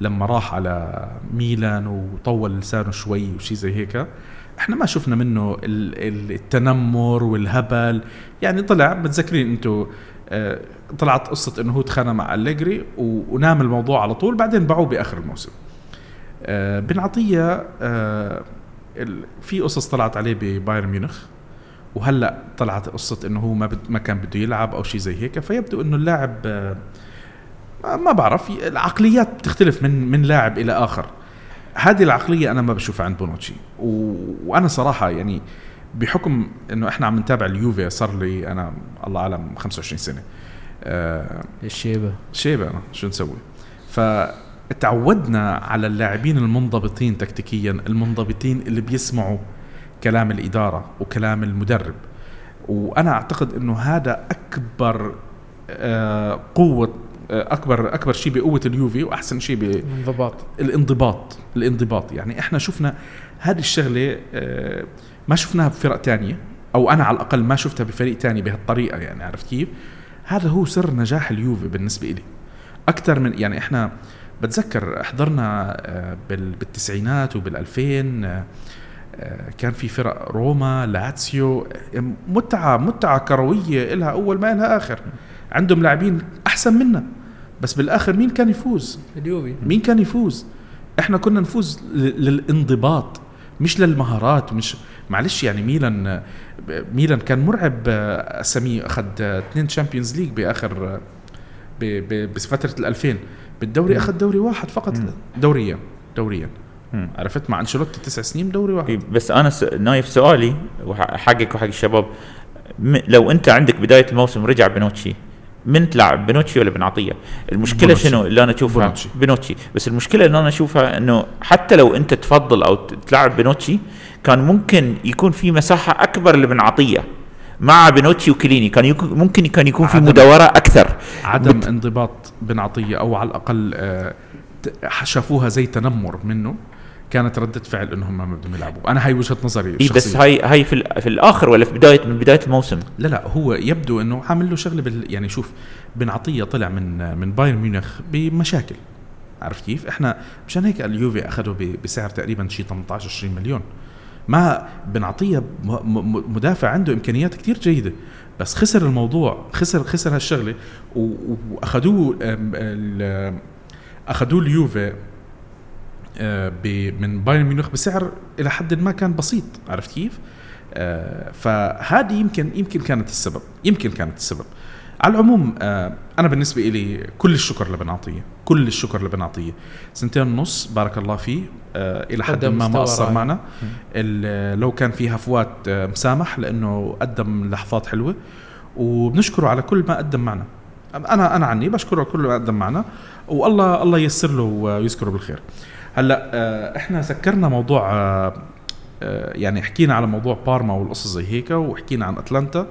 لما راح على ميلان وطول لسانه شوي وشي زي هيك إحنا ما شفنا منه ال- ال- التنمر والهبل. يعني طلع متذكرين أنتم آه، طلعت قصة إنه هو تخانق مع أليجري ونام الموضوع على طول بعدين باعوه بآخر الموسم. آه، بن عطيه آه، في قصص طلعت عليه ببايرن ميونخ وهلأ طلعت قصة إنه هو ما بد ما كان بده يلعب أو شيء زي هيك فيبدو إنه اللاعب آه، ما- بعرف العقليات بتختلف من من لاعب إلى آخر. هذه العقلية أنا ما بشوفها عند بونوتشي و... وأنا صراحة يعني بحكم إنه إحنا عم نتابع اليوفي صار لي أنا الله أعلم 25 سنة. آه
الشيبة.
شيبة أنا شو نسوي؟ فتعودنا على اللاعبين المنضبطين تكتيكيا المنضبطين اللي بيسمعوا كلام الإدارة وكلام المدرب. وأنا أعتقد إنه هذا أكبر آه، قوة آه، أكبر أكبر شيء بقوة اليوفي وأحسن شيء ب
انضباط
الانضباط الانضباط. يعني إحنا شفنا هذه الشغلة آه، ما شفناها بفرق تانية أو أنا على الأقل ما شفتها بفريق تاني بهالطريقة يعني عرفت كيف؟ هذا هو سر نجاح اليوفي بالنسبة لي أكثر من يعني إحنا بتذكر حضرنا آه، بال- بالتسعينات وبال2000 آه، آه، كان في فرق روما لاتسيو آه، متعة متعة كروية لها أول ما لها آخر. عندهم لاعبين أحسن منا بس بالآخر مين كان يفوز؟
اليوفي.
مين كان يفوز؟ إحنا كنا نفوز للانضباط مش للمهارات مش معلش يعني ميلان ميلان كان مرعب اساميه أخذ اثنين Champions League بآخر بفترة ال 2000 بالدوري أخذ دوري واحد فقط. دوريا دوريا. عرفت مع أنشيلوتي تسع سنين دوري واحد
إيه، بس أنا س... نايف سؤالي وحقك وحق الشباب م... لو أنت عندك بداية الموسم رجع بنوتشي من تلعب بنوتشي ولا بن عطيه؟ المشكلة
بونوتشي.
شنو اللي أنا أشوفها
بونوتشي.
بنوتشي بس المشكلة اللي أنا أشوفها إنه حتى لو أنت تفضل أو تلعب بنوتشي كان ممكن يكون في مساحة أكبر لبن عطيه مع بنوتشي وكيليني كان يكون ممكن كان يكون في مداورة أكثر.
عدم
بت-
انضباط بن عطية أو على الأقل آه، شافوها زي تنمر منه. كانت ردة فعل إنهم ما بدهم يلعبوا. أنا هاي وجهة نظري
اي بس
الشخصية.
هاي هاي في, في الآخر ولا في بدايه من بداية الموسم؟
لا لا هو يبدو إنه عامل له شغلة بال يعني شوف بن عطية طلع من من بايرن ميونخ بمشاكل. عرفت كيف؟ إحنا مشان هيك اليوفي أخذه ب- بسعر تقريبا شيء 18 20 مليون. ما بن عطيه م- م- مدافع عنده إمكانيات كتير جيدة. بس خسر الموضوع خسر خسر هالشغلة. وأخذوه أخذوه اليوفي آه، من بايرن ميونخ بسعر إلى حد ما كان بسيط. عرفت كيف؟ آه، فهذه يمكن يمكن كانت السبب. يمكن كانت السبب. على العموم آه، أنا بالنسبة لي كل الشكر لبن عطيه كل الشكر لبن عطيه سنتين ونص بارك الله فيه آه، إلى حد ما ما قصر. معنا. ال- لو كان في هفوات آه، مسامح لأنه قدم لحظات حلوة. وبنشكره على كل ما قدم معنا. أنا أنا عني بشكره على كل ما قدم معنا. والله الله ييسر له ويذكره بالخير. هلأ آه، إحنا سكرنا موضوع آه، آه، يعني حكينا على موضوع بارما والقصص زي هيك وحكينا عن أتلانتا. آه،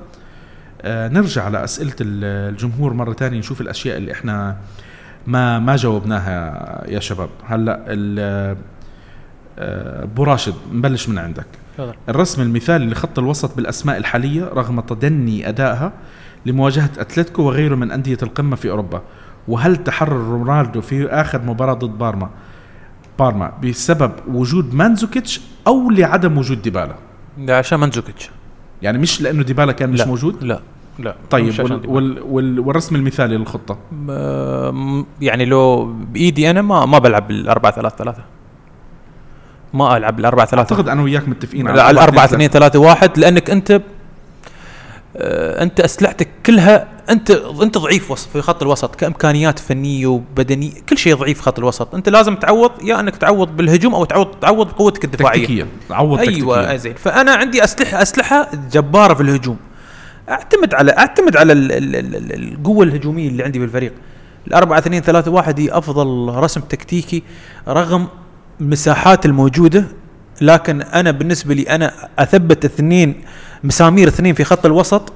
نرجع لأسئلة ال- الجمهور مرة ثانية نشوف الأشياء اللي إحنا ما ما جاوبناها يا شباب. هلأ ال- آه، أبو راشد نبلش من عندك. الرسم المثالي لخط الوسط بالأسماء الحالية رغم تدني أدائها لمواجهة أتلتيكو وغيره من أندية القمة في أوروبا. وهل تحرر رونالدو في آخر مباراة ضد بارما؟ بارما بسبب وجود مانزوكيتش أو لعدم وجود ديبالا؟
ده عشان منزوكيتش
يعني مش لأنه ديبالا كان مش
لا.
موجود
لا لا
طيب وال. وال وال والرسم المثالي
للخطة يعني لو بإيدي أنا ما ما بلعب بالأربعة ثلاثة ثلاثة ما ألعب بالأربعة ثلاثة
أعتقد أنا وياك متفقين
على الأربعة اثنين ثلاثة واحد لأنك أنت آه، أنت أسلحتك كلها أنت أنت ضعيف في خط الوسط كإمكانيات فنية وبدنية كل شيء ضعيف في خط الوسط. أنت لازم تعوض يا أنك تعوض بالهجوم أو تعوض تعوض بقوتك الدفاعية.
تكتيكيا عوض أيوه
زين. فأنا عندي أسلحة أسلحة جبارة في الهجوم. أعتمد على أعتمد على ال ال ال ال القوة الهجومية اللي عندي بالفريق. الأربعة اثنين ثلاثة واحد هي أفضل رسم تكتيكي رغم المساحات الموجودة لكن أنا بالنسبة لي أنا أثبت اثنين مسامير اثنين في خط الوسط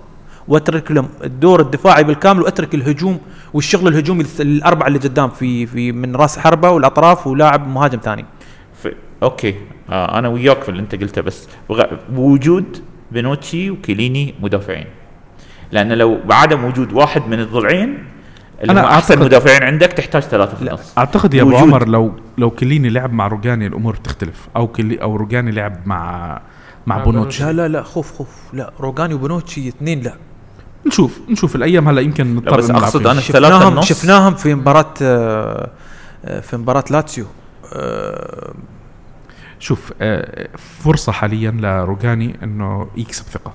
وأترك لهم الدور الدفاعي بالكامل وأترك الهجوم والشغل الهجومي الأربعة اللي قدام في في من رأس حربة والأطراف ولاعب مهاجم ثاني.
أوكي آه أنا وياك في اللي أنت قلته بس بغ... بوجود بنوتشي وكيليني مدافعين لأن لو بعدم وجود واحد من الضلعين اللي
أنا
هم احسن
أعتقد-
مدافعين عندك تحتاج ثلاثة في. النص
أعتقد يا أبو
وجود-
عمر لو لو كليني لعب مع روجاني الأمور بتختلف أو كلي أو روجاني لعب مع مع
مع
بونوتشي.
لا لا لا خوف خوف. لا روجاني وبنوتشي اثنين لا.
نشوف نشوف. الأيام هلا يمكن نضطر
بس. أنا الثلاثة
شفناهم
النص.
شفناهم في مباراة آه، آه، في مباراة لاتسيو. آه،
شوف فرصة حاليا لروجاني إنه يكسب ثقة.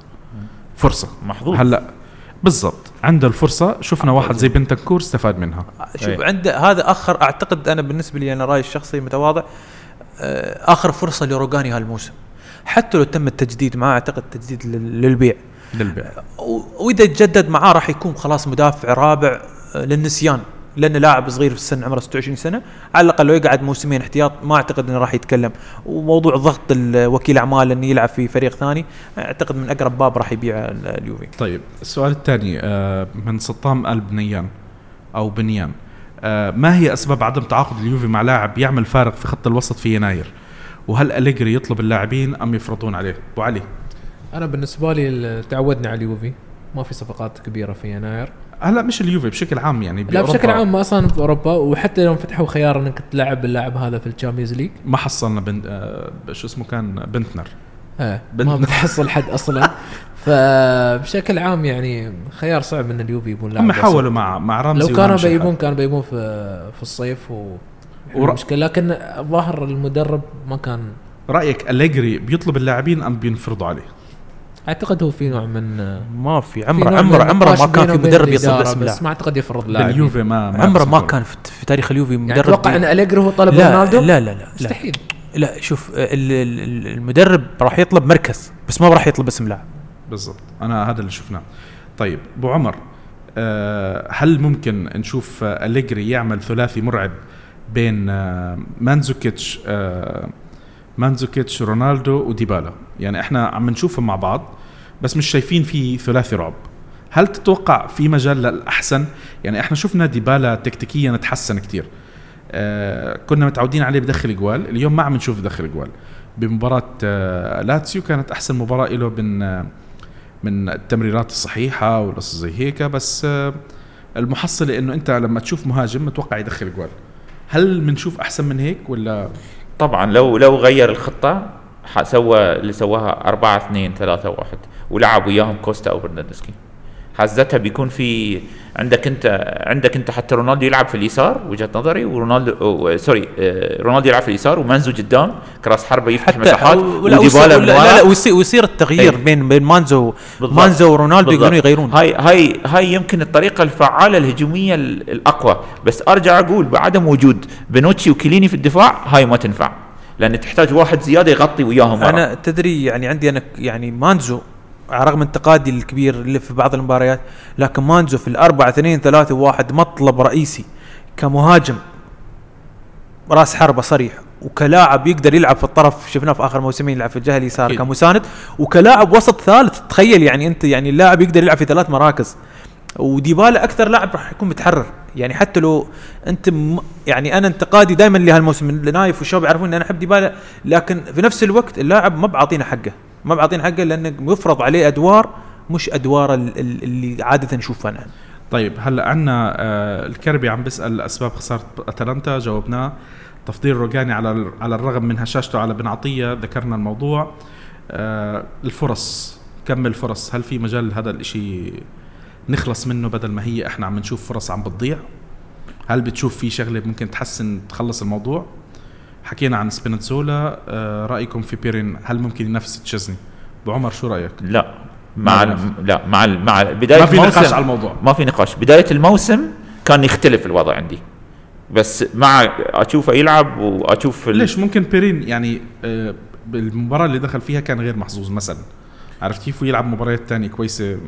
فرصة.
محظوظ.
هلا بالضبط. عنده الفرصة. شفنا واحد زي بنتنكور استفاد منها.
شوف
أي.
عنده هذا آخر أعتقد أنا بالنسبة لي أنا رأيي الشخصي متواضع. آخر فرصة لروجاني هالموسم. حتى لو تم التجديد معاه أعتقد تجديد لل- للبيع.
للبيع.
وإذا تجدد معاه راح يكون خلاص مدافع رابع للنسيان لأنه لاعب صغير في السن عمره 26 سنة. على الأقل لو يقعد موسمين احتياط ما أعتقد إنه راح يتكلم. وموضوع ضغط وكيل أعمال إنه يلعب في فريق ثاني أعتقد من أقرب باب راح يبيع ال- اليوفي.
طيب السؤال الثاني آه، من سطام ال بنيان أو بنيان آه، ما هي أسباب عدم تعاقد اليوفي مع لاعب يعمل فارق في خط الوسط في يناير؟ وهل أليجري يطلب اللاعبين أم يفرضون عليه؟ أبو علي.
أنا بالنسبة لي تعودنا على اليوفي. ما في صفقات كبيرة في يناير.
هلا مش اليوفي بشكل عام يعني
لا بشكل عام أصلا في أوروبا وحتى يوم فتحوا خيار إنك تلعب اللاعب هذا في ال Champions League.
ما حصلنا بن... آه، شو اسمه كان؟ بنتنر. بنت-
ما بتحصل حد أصلا. فبشكل عام يعني خيار صعب إن اليوفي يبون لاعب
هم. حاولوا مع مع رمزي
لو كانوا بيبون. كانوا بيبون في في الصيف و
ور-
مشكلة لكن ظاهر المدرب ما كان
رأيك أليجري بيطلب اللاعبين أم بينفرضوا عليه؟
أعتقد هو في نوع من
ما في. عمره عمره عمره ما كان في مدرب يصل
الإدارة،
باسم
بس
لاعب
ما أعتقد يفرض لاعب
باليوفي ما, ما
عمره ما. كان في, تاريخ اليوفي
يعني
مدرب
أتوقع إن أليجري هو طلب
لا
رونالدو؟
لا لا لا لا,
مستحيل.
لا شوف ال- ال- ال- المدرب راح يطلب مركز بس ما راح يطلب اسم لاعب.
بالضبط. أنا هذا اللي شفناه. طيب أبو عمر آه، هل ممكن نشوف أليجري يعمل ثلاثي مرعب بين آه، مانزوكيتش آه، مانزوكيتش رونالدو وديبالا. يعني إحنا عم نشوفهم مع بعض بس مش شايفين في ثلاثي رعب. هل تتوقع في مجال للأحسن؟ يعني إحنا شفنا ديبالا تكتيكيا تحسن كتير. آه كنا متعودين عليه بدخل جوال اليوم ما عم نشوف بدخل جوال. بمباراة آه لاتسيو كانت أحسن مباراة له من آه من التمريرات الصحيحة والقصص زي هيك. بس آه المحصلة إنه أنت لما تشوف مهاجم متوقع يدخل جوال. هل بنشوف أحسن من هيك ولا؟
طبعا لو لو غير الخطة سوى اللي سواها 4 2 3 1 ولعب وياهم كوستا أو برناردسكي. حزتها بيكون في عندك انت عندك انت حتى رونالدو يلعب في اليسار وجهة نظري ورونالدو أو sorry آه، رونالدو يلعب في اليسار ومانزو قدام كراس حربة يفتح مساحات وديبالا
لا, لا, ويصير, التغيير
أي.
بين بين مانزو
بالضبط.
مانزو ورونالدو. يقدرون يغيرون
هاي هاي هاي يمكن الطريقة الفعالة الهجومية ال- الأقوى بس أرجع أقول بعدم وجود بنوتشي وكيليني في الدفاع هاي ما تنفع لأن تحتاج واحد زيادة يغطي وياهم.
أنا تدري يعني عندي أنا يعني مانزو رغم انتقادي الكبير اللي في بعض المباريات لكن مانزو في الأربعة اثنين ثلاثة واحد مطلب رئيسي كمهاجم راس حربة صريح وكلاعب يقدر يلعب في الطرف شفناه في آخر موسمين يلعب في الجهة اليسار. كمساند وكلاعب وسط ثالث تخيل يعني أنت يعني اللاعب يقدر يلعب في ثلاث مراكز وديبالا أكثر لاعب راح يكون متحرر يعني حتى لو أنت م... يعني أنا انتقادي دائما لهالموسم نايف والشباب يعرفون إن أنا أحب ديبالا لكن في نفس الوقت اللاعب ما بعطينا حقه ما بعطينا حقه لأنه يفرض عليه أدوار مش أدوار ال- ال- اللي عادة نشوفها نحن.
طيب هلا عندنا آه الكربي عم بيسأل أسباب خسارة أتلانتا جاوبناه. تفضيل روجاني على على الرغم من هشاشته على بن عطيه ذكرنا الموضوع. آه الفرص كم الفرص؟ هل في مجال هذا الإشي نخلص منه بدل ما هي إحنا عم نشوف فرص عم بتضيع؟ هل بتشوف في شغلة ممكن تحسن تخلص الموضوع؟ حكينا عن سبينتزولا آه رأيكم في بيرين هل ممكن ينافس تشيزني؟ ابو عمر شو رأيك؟
لا مع لا مع ال- مع ال- بداية
ما في نقاش
الموسم-
على الموضوع.
ما في نقاش. بداية الموسم كان يختلف الوضع عندي. بس مع اشوفه يلعب وأشوف
ليش؟ ممكن بيرين يعني آه، بالمباراة اللي دخل فيها كان غير محظوظ مثلا. عرفت كيف؟ ويلعب مباريات تانية كويسة.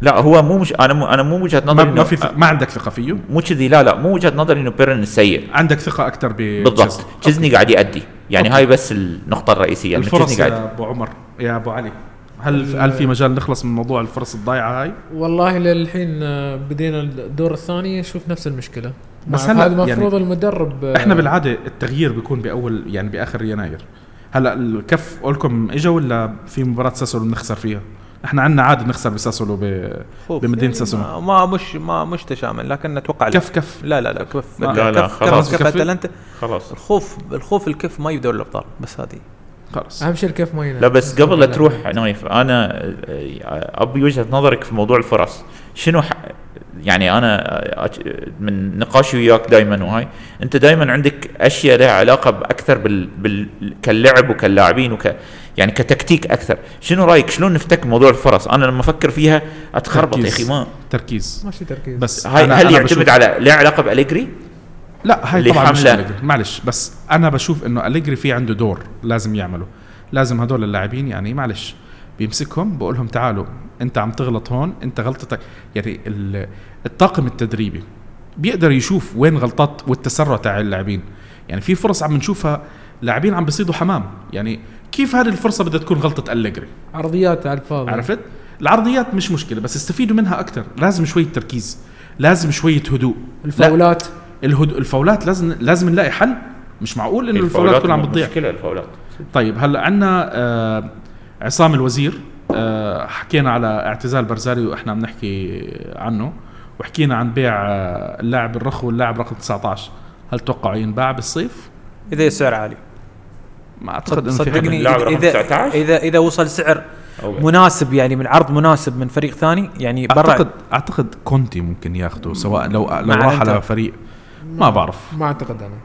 لا هو مو مش أنا مو أنا مو
وجهة
نظري
ما في ما عندك ثقة فيه؟
مو كذي لا لا مو وجهة نظري إنه بيرن سيء
عندك ثقة أكثر ب
بالضبط. تشيزني قاعد يأدي. يعني هاي بس النقطة الرئيسية
الفرص
قاعد
يا أبو عمر يا أبو علي هل هل في مجال نخلص من موضوع الفرص الضايعة هاي؟
والله للحين آه، بدينا الدور الثاني نشوف نفس المشكلة.
بس هلا
هذا المفروض
يعني
المدرب آه،
إحنا بالعادة التغيير بيكون بأول يعني بآخر يناير. هلا الكف قولكم اجا ولا في مباراة ساسولو بنخسر فيها؟ إحنا عندنا عادة نخسر بساسولو ب... بمدينة
يعني
ساسولو.
ما, مش ما مش تشامل لكن أتوقع لا.
كف كف.
لا لا لا كف
لا،
لا،
كف
خلاص.
كف, كف. اتلانتا
خلاص.
الخوف الخوف الكف ما يدور الأبطال بس هذه.
خلص
أهم شيء الكيف ما ينام.
لا بس قبل لا تروح نايف أنا أبي وجهة نظرك في موضوع الفرص. شنو ح... يعني أنا من نقاشي وياك دائما وهاي أنت دائما عندك أشياء لها علاقة بأكثر بال... بال... كاللعب وكاللاعبين وك يعني كتكتيك أكثر. شنو رأيك؟ شلون نفتك موضوع الفرص؟ أنا لما أفكر فيها أتخربط يا. أخي ما
تركيز.
ماشي تركيز.
بس
هاي
أنا-
هل
أنا
يعتمد
بشوف-
على لها علاقة بأليجري؟
لا هاي طبعا مش معلش بس أنا بشوف إنه أليجري في عنده دور لازم يعمله. لازم هدول اللاعبين يعني معلش بيمسكهم بقول لهم تعالوا أنت عم تغلط هون أنت غلطتك. يعني ال- الطاقم التدريبي بيقدر يشوف وين غلطات والتسرع تاع اللاعبين. يعني في فرص عم نشوفها لاعبين عم بيصيدوا حمام. يعني كيف هذه الفرصة بدها تكون غلطة أليجري
عرضيات على الفاضي.
عرفت؟ العرضيات مش مشكلة بس استفيدوا منها أكثر لازم شوية تركيز لازم شوية هدوء. لا،
الفاولات.
الهدوء الفاولات لازم لازم نلاقي حل. مش معقول إنه الفاولات تكون عم بتضيع.
مشكلة الفاولات.
طيب هلأ عندنا آه عصام الوزير آه حكينا على اعتزال برزالي وإحنا عم نحكي عنه وحكينا عن بيع آه اللاعب الرخو واللاعب رقم 19 هل توقعوا ينباع بالصيف؟
إذا السعر عالي.
ما أعتقد إنه
صدقني
اللاعب رقم
اذا
19
اذا إذا وصل سعر مناسب يعني من عرض مناسب من فريق ثاني يعني برا
اعتقد أعتقد كونتي ممكن ياخذه سواء لو لو راح. على فريق. ما بعرف.
ما أعتقد أنا.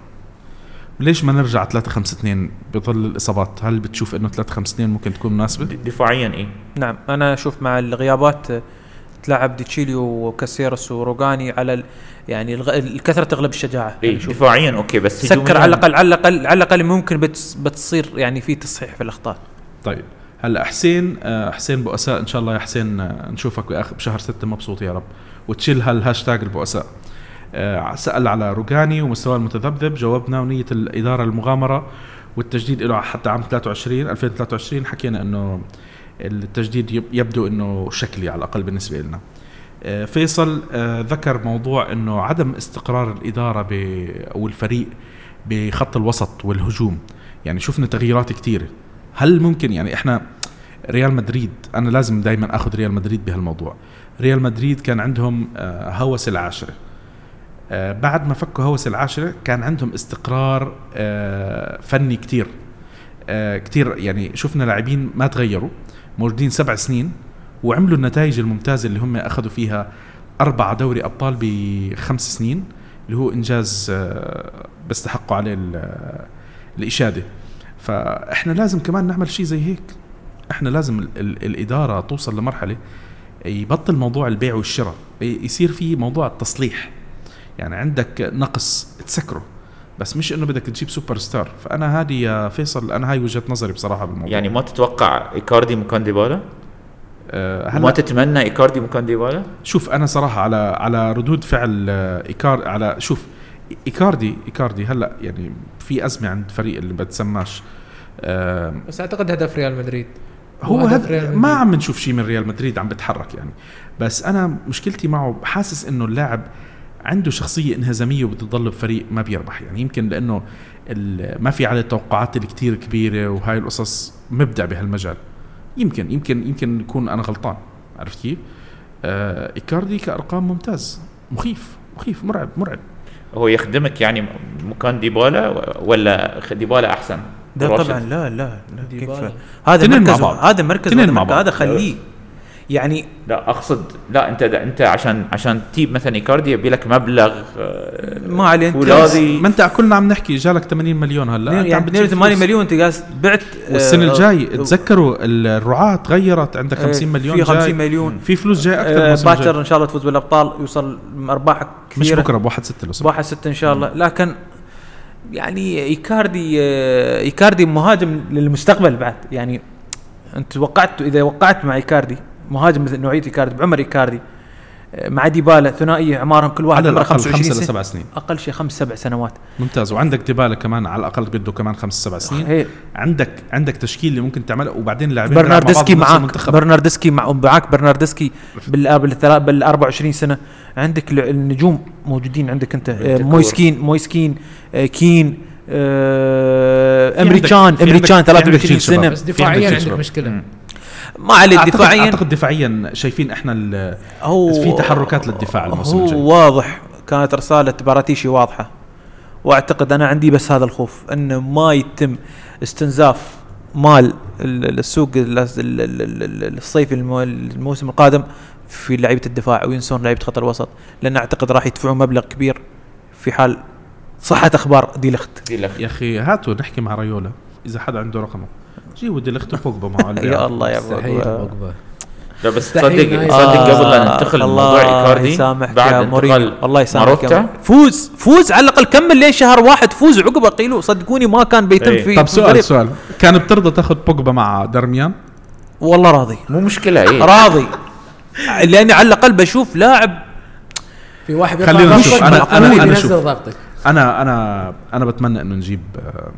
ليش ما نرجع 3 5 2 بظل الإصابات. هل بتشوف إنه 3 5 2 ممكن تكون
مناسبة؟ دفاعيا إيه.
نعم أنا أشوف مع الغيابات آه، تلعب ديتشيليو وكاسيرس وروجاني على ال يعني الغ... الكثره تغلب الشجاعة.
إيه دفاعيا okay بس
سكر على الأقل على الأقل على الأقل ممكن بتص... بتصير يعني في تصحيح في الأخطاء.
طيب هلأ حسين آه حسين بؤساء إن شاء الله يا حسين آه نشوفك باخر بشهر ستة مبسوط يا رب. وتشيل هالهاشتاج البؤساء. آه سأل على روجاني ومستواه المتذبذب جاوبنا ونية الإدارة المغامرة والتجديد له حتى عام 23 2023 حكينا إنه التجديد يب- يبدو إنه شكلي على الأقل بالنسبة لنا. آه، فيصل آه، ذكر موضوع إنه عدم استقرار الإدارة أو الفريق بخط الوسط والهجوم. يعني شفنا تغييرات كثيره هل ممكن يعني إحنا ريال مدريد أنا لازم دائما آخذ ريال مدريد بهالموضوع. ريال مدريد كان عندهم آه، هوس العاشرة. بعد ما فكوا هوس العاشرة كان عندهم استقرار فني كتير. آه، كتير يعني شفنا لاعبين ما تغيروا. موجودين سبع سنين وعملوا النتائج الممتازة اللي هم أخذوا فيها اربعه دوري أبطال بخمس سنين اللي هو إنجاز آه، بيستحقوا عليه ال- الإشادة. فإحنا لازم كمان نعمل شيء زي هيك. إحنا لازم ال ال الإدارة توصل لمرحلة يبطل موضوع البيع والشراء يصير في موضوع التصليح. يعني عندك نقص تسكره. بس مش إنه بدك تجيب سوبر ستار فأنا هذه يا فيصل أنا هاي وجهة نظري بصراحة بالموضوع
يعني ما تتوقع إيكاردي مكان ديبالا؟
آه
ما تتمنى إيكاردي مكان ديبالا؟
شوف أنا صراحة على على ردود فعل آه، ايكار على شوف إيكاردي إيكاردي هلا يعني في أزمة عند فريق اللي بتسماش آه
بس أعتقد هدف ريال مدريد
هو هذا
مدريد.
ما عم نشوف شيء من ريال مدريد عم بتحرك يعني بس أنا مشكلتي معه حاسس إنه اللاعب عنده شخصية انهزاميه وبده يضل بفريق ما بيربح. يعني يمكن لأنه ال- ما في عليه التوقعات الكتير كبيرة وهاي القصص مبدع بهالمجال. يمكن يمكن يمكن يكون أنا غلطان. عرفت كيف؟ آه إيكاردي كأرقام ممتاز. مخيف. مخيف. مرعب. مرعب.
هو يخدمك يعني مكان ديبالا ولا ديبالا أحسن؟
ده
راشد.
طبعا لا لا, لا. كيف. هذا مركز. هذا مركز. هذا خليه يعني
لا أقصد لا أنت أنت عشان عشان تجيب مثلا ايكاردي يبي لك مبلغ آه،
ما عليه انت
ما انت كلنا عم نحكي جالك 80 مليون هلا
يعني
بتجيب
82
فلوس.
مليون أنت قاعد بعت
والسنة
آه،
الجاي
آه،
تذكروا الرعاة تغيرت عندك 50
آه،
مليون
في 50
جاي.
مليون
في فلوس جاي أكثر
آه،. باكر إن شاء الله تفوز بالأبطال يوصل أرباح
مش
كثيره
بكرة بواحد ستة لو سمحت.
بواحد ستة إن شاء الله لكن يعني ايكاردي آه، ايكاردي مهاجم للمستقبل بعد يعني أنت وقعت إذا وقعت مع ايكاردي مهاجم مثل نوعية إيكاردي بعمر إيكاردي آه، مع ديبالا ثنائية عمرهم كل واحد
على
عمره
الأقل
25
خمسة
سنة.
لسبع سنين.
أقل شيء خمس سبع سنوات.
ممتاز. وعندك ديبالا كمان على الأقل بده كمان خمس سبع سنين.
هي
عندك عندك تشكيل اللي ممكن تعملها وبعدين مع
برناردسكي
المنتخب.
برناردسكي مع معاك برناردسكي بال بال بال 24 سنة. عندك ال- النجوم موجودين عندك أنت. آه،. مويسكين مويسكين آه، كين
أمريكان
امريكان
عندك- في عندك
23
جيل شباب.
سنة.
بس دفاعيا
عندك.
مشكلة.
ما عليه
اعتقد
دفاعيا.
أعتقد دفاعيا شايفين إحنا ال-
هو
في تحركات للدفاع الموسم
هو
الجاي.
واضح كانت رسالة باراتيشي واضحة وأعتقد أنا عندي بس هذا الخوف إنه ما يتم استنزاف مال ال- السوق ال- ال- ال- ال- الصيفي المو- الموسم القادم في لعيبة الدفاع وينسون لعيبة خط الوسط لأن أعتقد راح يدفعون مبلغ كبير في حال صحة أخبار دي لخت
دي لك
يا أخي هاتوا نحكي مع ريولا إذا حدا عنده رقمه. جيبوا دي الاخت بوجبا معه اللي
يا الله يا
بوجبا.
لا بس تصدق تصدق قبل لا ننتقل لموضوع
الله
ايكاردي بعد انتقال
الله يسامحك. فوز فوز على الأقل كمل لين شهر واحد. فوز عقبه قيلوا صدقوني ما كان بيتم
إيه.
في
طب سؤال. سؤال. كان بترضى تاخذ بوجبا مع دارميان
والله راضي.
مو مشكلة إيه.
راضي. لأني على الأقل بشوف لاعب
في واحد
خلينا نشوف. شوف.
ضغطك.
أنا أنا أنا بتمنى إنه نجيب آه،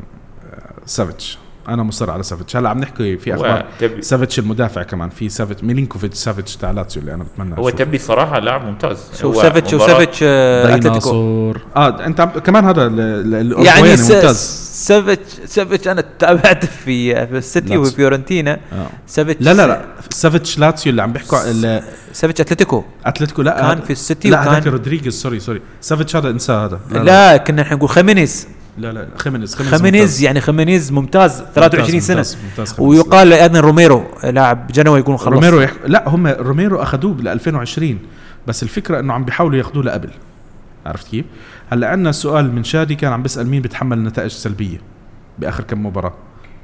سافيتش. أنا مصر على سافيتش. هلا عم نحكي في
هو
أخبار
تبي
سافيتش المدافع كمان في سافيتش ميلينكوفيتش سافيتش تاع لاتسيو اللي أنا بتمنى
هو. تبي صراحة لاعب ممتاز. هو مباراة-
وسافيتش آه، أتلتيكو.
ديناصور. آه أنت عم- كمان هذا ال- ال-
يعني
ممتاز.
سافيتش سافيتش أنا تابعت في في السيتي. وفيورنتينا.
آه.
سافيتش
لا لا لا. سافيتش لاتسيو اللي عم بيحكوا ال-
سافيتش أتلتيكو.
أتلتيكو لا
كان في السيتي
لا هذاك
وكان
رودريغيز sorry sorry. سافيتش هذا انساه هذا.
لا كنا إحنا نقول خيمينيز.
لا لا خيمينيز
خيمينيز يعني خيمينيز ممتاز 23 سنه
ممتاز ممتاز خيمينيز.
ويقال أيضا روميرو لاعب جنوى يقولون خلص
روميرو يح... لا هم روميرو أخذوه ل 2020 بس الفكرة إنه عم بيحاولوا ياخذوه لقبل عرفت كيف؟ هلأ عندنا سؤال من شادي كان عم بيسأل مين بيتحمل نتائج سلبية بآخر كم مباراة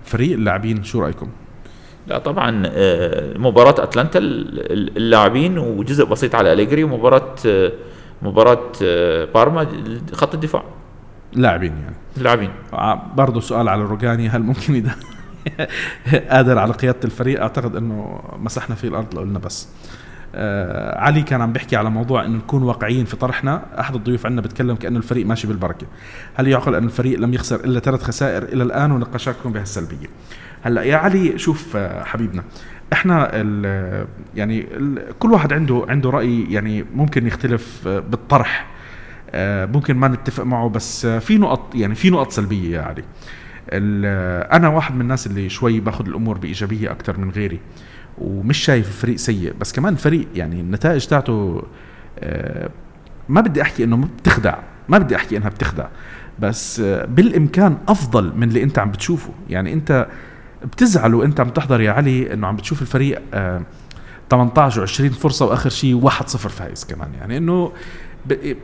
فريق اللاعبين شو رأيكم؟
لا طبعا آه، مباراة أتلانتا ال- ال- اللاعبين وجزء بسيط على أليجري ومباراة آه، مباراة آه، بارما خط الدفاع
لاعبين يعني.
اللاعبين
برضه سؤال على روجاني هل ممكن إذا قادر على قيادة الفريق؟ أعتقد إنه مسحنا فيه الأرض لو قلنا بس. آه علي كان عم بيحكي على موضوع إنه نكون واقعيين في طرحنا. أحد الضيوف عندنا بيتكلم كأنه الفريق ماشي بالبركة. هل يعقل أن الفريق لم يخسر إلا ثلاث خسائر إلى الآن؟ ونقاشاتكم بهالسلبية. هلأ يا علي شوف آه، حبيبنا إحنا ال يعني ال كل واحد عنده عنده رأي يعني ممكن يختلف آه، بالطرح. آه، ممكن ما نتفق معه بس آه، في نقط يعني في نقط سلبية آه، أنا واحد من الناس اللي شوي باخذ الأمور بإيجابية أكثر من غيري ومش شايف الفريق سيء. بس كمان الفريق يعني النتائج تاعته آه، ما بدي أحكي إنه بتخدع ما بدي أحكي إنها بتخدع بس آه، بالإمكان أفضل من اللي أنت عم بتشوفه. يعني أنت بتزعل وأنت عم تحضر يا علي إنه عم بتشوف الفريق آه، 18 و20 فرصة وآخر شيء 1-0 فايز كمان. يعني إنه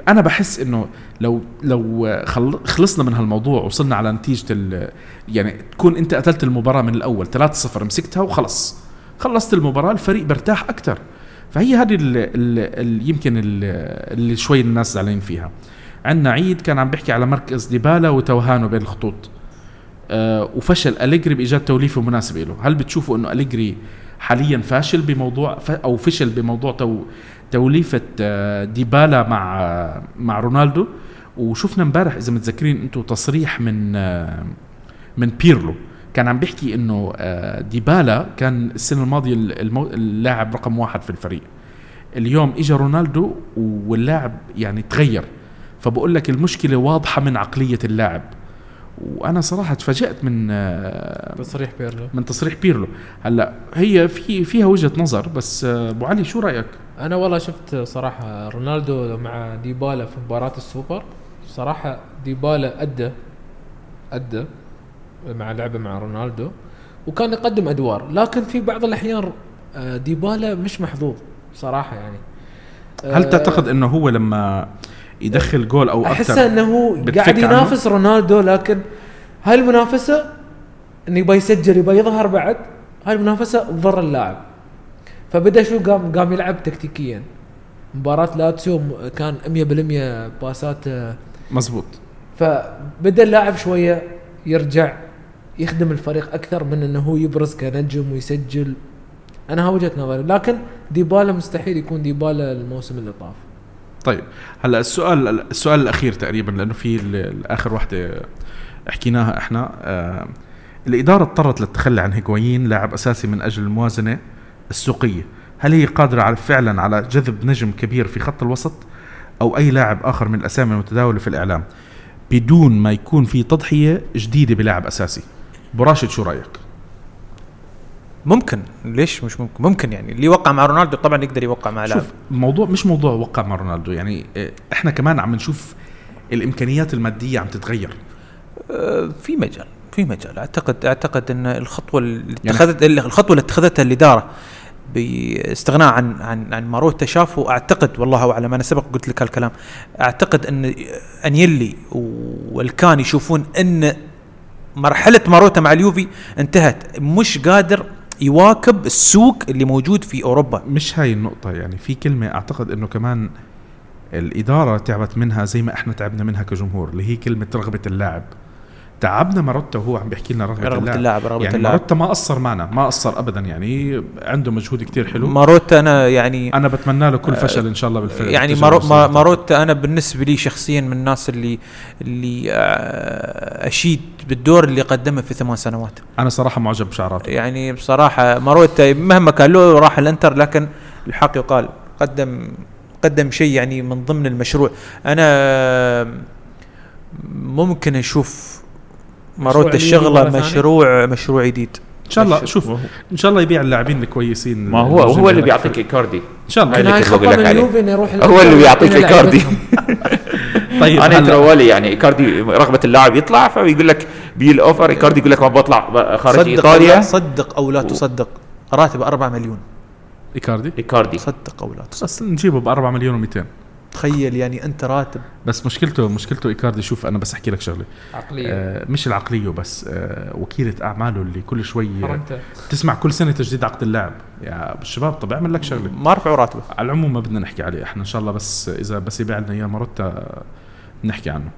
أنا بحس إنه لو لو خل- خلصنا من هالموضوع وصلنا على نتيجة يعني تكون أنت قتلت المباراة من الأول 3-0 مسكتها وخلص. خلصت المباراة الفريق برتاح أكثر فهي هذه ال- ال- ال- يمكن ال- اللي شوي الناس زعلانين فيها. عندنا عيد كان عم بيحكي على مركز ديبالا وتوهانه بين الخطوط. آه وفشل أليجري بإيجاد توليفة مناسبة له هل بتشوفوا أنه أليجري حاليا فاشل بموضوع أو فشل بموضوع تو توليفة آه ديبالا مع آه مع رونالدو. وشفنا امبارح إذا متذكرين أنتم تصريح من آه من بيرلو. كان عم بيحكي إنه ديبالا كان السنة الماضية. اللاعب رقم واحد في الفريق. اليوم اجى رونالدو واللاعب يعني تغير. فبقول لك المشكلة واضحة من عقلية اللاعب. وأنا صراحة تفاجأت من
تصريح بيرلو.
من تصريح بيرلو. هلأ هي في فيها وجهة نظر بس أبو علي شو رأيك؟
أنا والله شفت صراحة رونالدو مع ديبالا في مباراة السوبر. صراحة ديبالا أدى أدى مع لعبه مع رونالدو وكان يقدم أدوار. لكن في بعض الأحيان آه، ديبالا مش محظوظ صراحة يعني.
هل
آه،
تعتقد إنه هو لما يدخل جول أو
أحس
أكثر
إنه هو
بتفك
قاعد
عنه؟
ينافس رونالدو لكن هاي المنافسه إنه يبغى يسجل يبغى يظهر بعد هاي المنافسه تضر اللاعب. فبدأ شو قام قام يلعب تكتيكيا. مباراة لاتسيو كان 100% باسات
مزبوط
فبدأ اللاعب شوية يرجع يخدم الفريق أكثر من إنه هو يبرز كنجم ويسجل. أنا ها وجهة نظري لكن ديبالا مستحيل يكون ديبالا الموسم اللي طاف.
طيب هلأ السؤال السؤال الأخير تقريبا لأنه في اخر وحدة حكيناها إحنا آه الإدارة اضطرت للتخلي عن هيغوايين لاعب أساسي من أجل الموازنة. السوقية. هل هي قادرة على فعلا على جذب نجم كبير في خط الوسط أو أي لاعب آخر من الأسامي المتداولة في الإعلام؟ بدون ما يكون في تضحية جديدة بلاعب أساسي. ابو راشد شو رأيك؟
ممكن. ليش مش ممكن؟ ممكن يعني. اللي يوقع مع رونالدو طبعا يقدر يوقع مع لاعب.
شوف الموضوع مش موضوع وقع مع رونالدو. يعني آه، إحنا كمان عم نشوف الإمكانيات المادية عم تتغير.
آه، في مجال. في مجال. أعتقد أعتقد إن الخطوة اللي
يعني-
اتخذت الخطوة اللي اتخذتها الإدارة باستغناء عن عن عن ماروتا شافوا أعتقد والله اعلم أنا سبق قلت لك هالكلام أعتقد أن انيلي والكان يشوفون أن مرحلة ماروتا مع اليوفي انتهت مش قادر يواكب السوق اللي موجود في أوروبا.
مش هاي النقطة يعني في كلمة أعتقد إنه كمان الإدارة تعبت منها زي ما إحنا تعبنا منها كجمهور اللي هي كلمة رغبة اللاعب. تعبنا ماروتا وهو عم بيحكي لنا رغبة,
رغبة اللاعب. رغبة
يعني
اللاعب.
ماروتا ما قصر معنا ما قصر أبدا يعني عنده مجهود كتير حلو.
ماروتا أنا يعني
أنا بتمنى له كل فشل إن شاء الله بالفريق
يعني
بالتجربة
مارو
السنة
ما-
الجاية.
ماروتا أنا بالنسبة لي شخصيا من الناس اللي اللي آه، أشيد بالدور اللي قدمه في ثمان سنوات.
أنا صراحة معجب بشعراته.
يعني بصراحة ماروتا مهما كان له راح الإنتر لكن الحق يقال قدم قدم شيء يعني من ضمن المشروع. أنا ممكن أشوف ماروتا
الشغلة؟
مشروع مشروع جديد.
إن شاء الله شوف إن شاء الله يبيع اللاعبين الكويسين.
ما هو هو اللي. بيعطيك إيكاردي.
إن شاء الله.
اللي كنت بقول لك عليه. هو اللي بيعطيك.
لعيبتهم.
طيب أنا
ترولي يعني إيكاردي رغبة اللاعب يطلع فيقول لك بي الأوفر إيكاردي يقول لك ما بطلع خارج
صدق
إيطاليا.
أو لا صدق أو لا تصدق. راتبه 4 مليون.
إيكاردي؟
إيكاردي.
صدق أو لا تصدق.
بس نجيبه ب 4 مليون و200
تخيل يعني أنت راتب.
بس مشكلته مشكلته إيكاردي شوف أنا بس أحكي لك شغلة.
عقلية.
آه مش العقلية بس آه وكيلة أعماله اللي كل شوي آه،
حرمته
تسمع كل سنة تجديد عقد اللاعب. يا الشباب طب اعمل لك شغلة.
ما رفعوا راتبه.
على العموم ما بدنا نحكي عليه إحنا إن شاء الله بس إذا بس يبيع لنا إياه ماروتا نحكي عنه.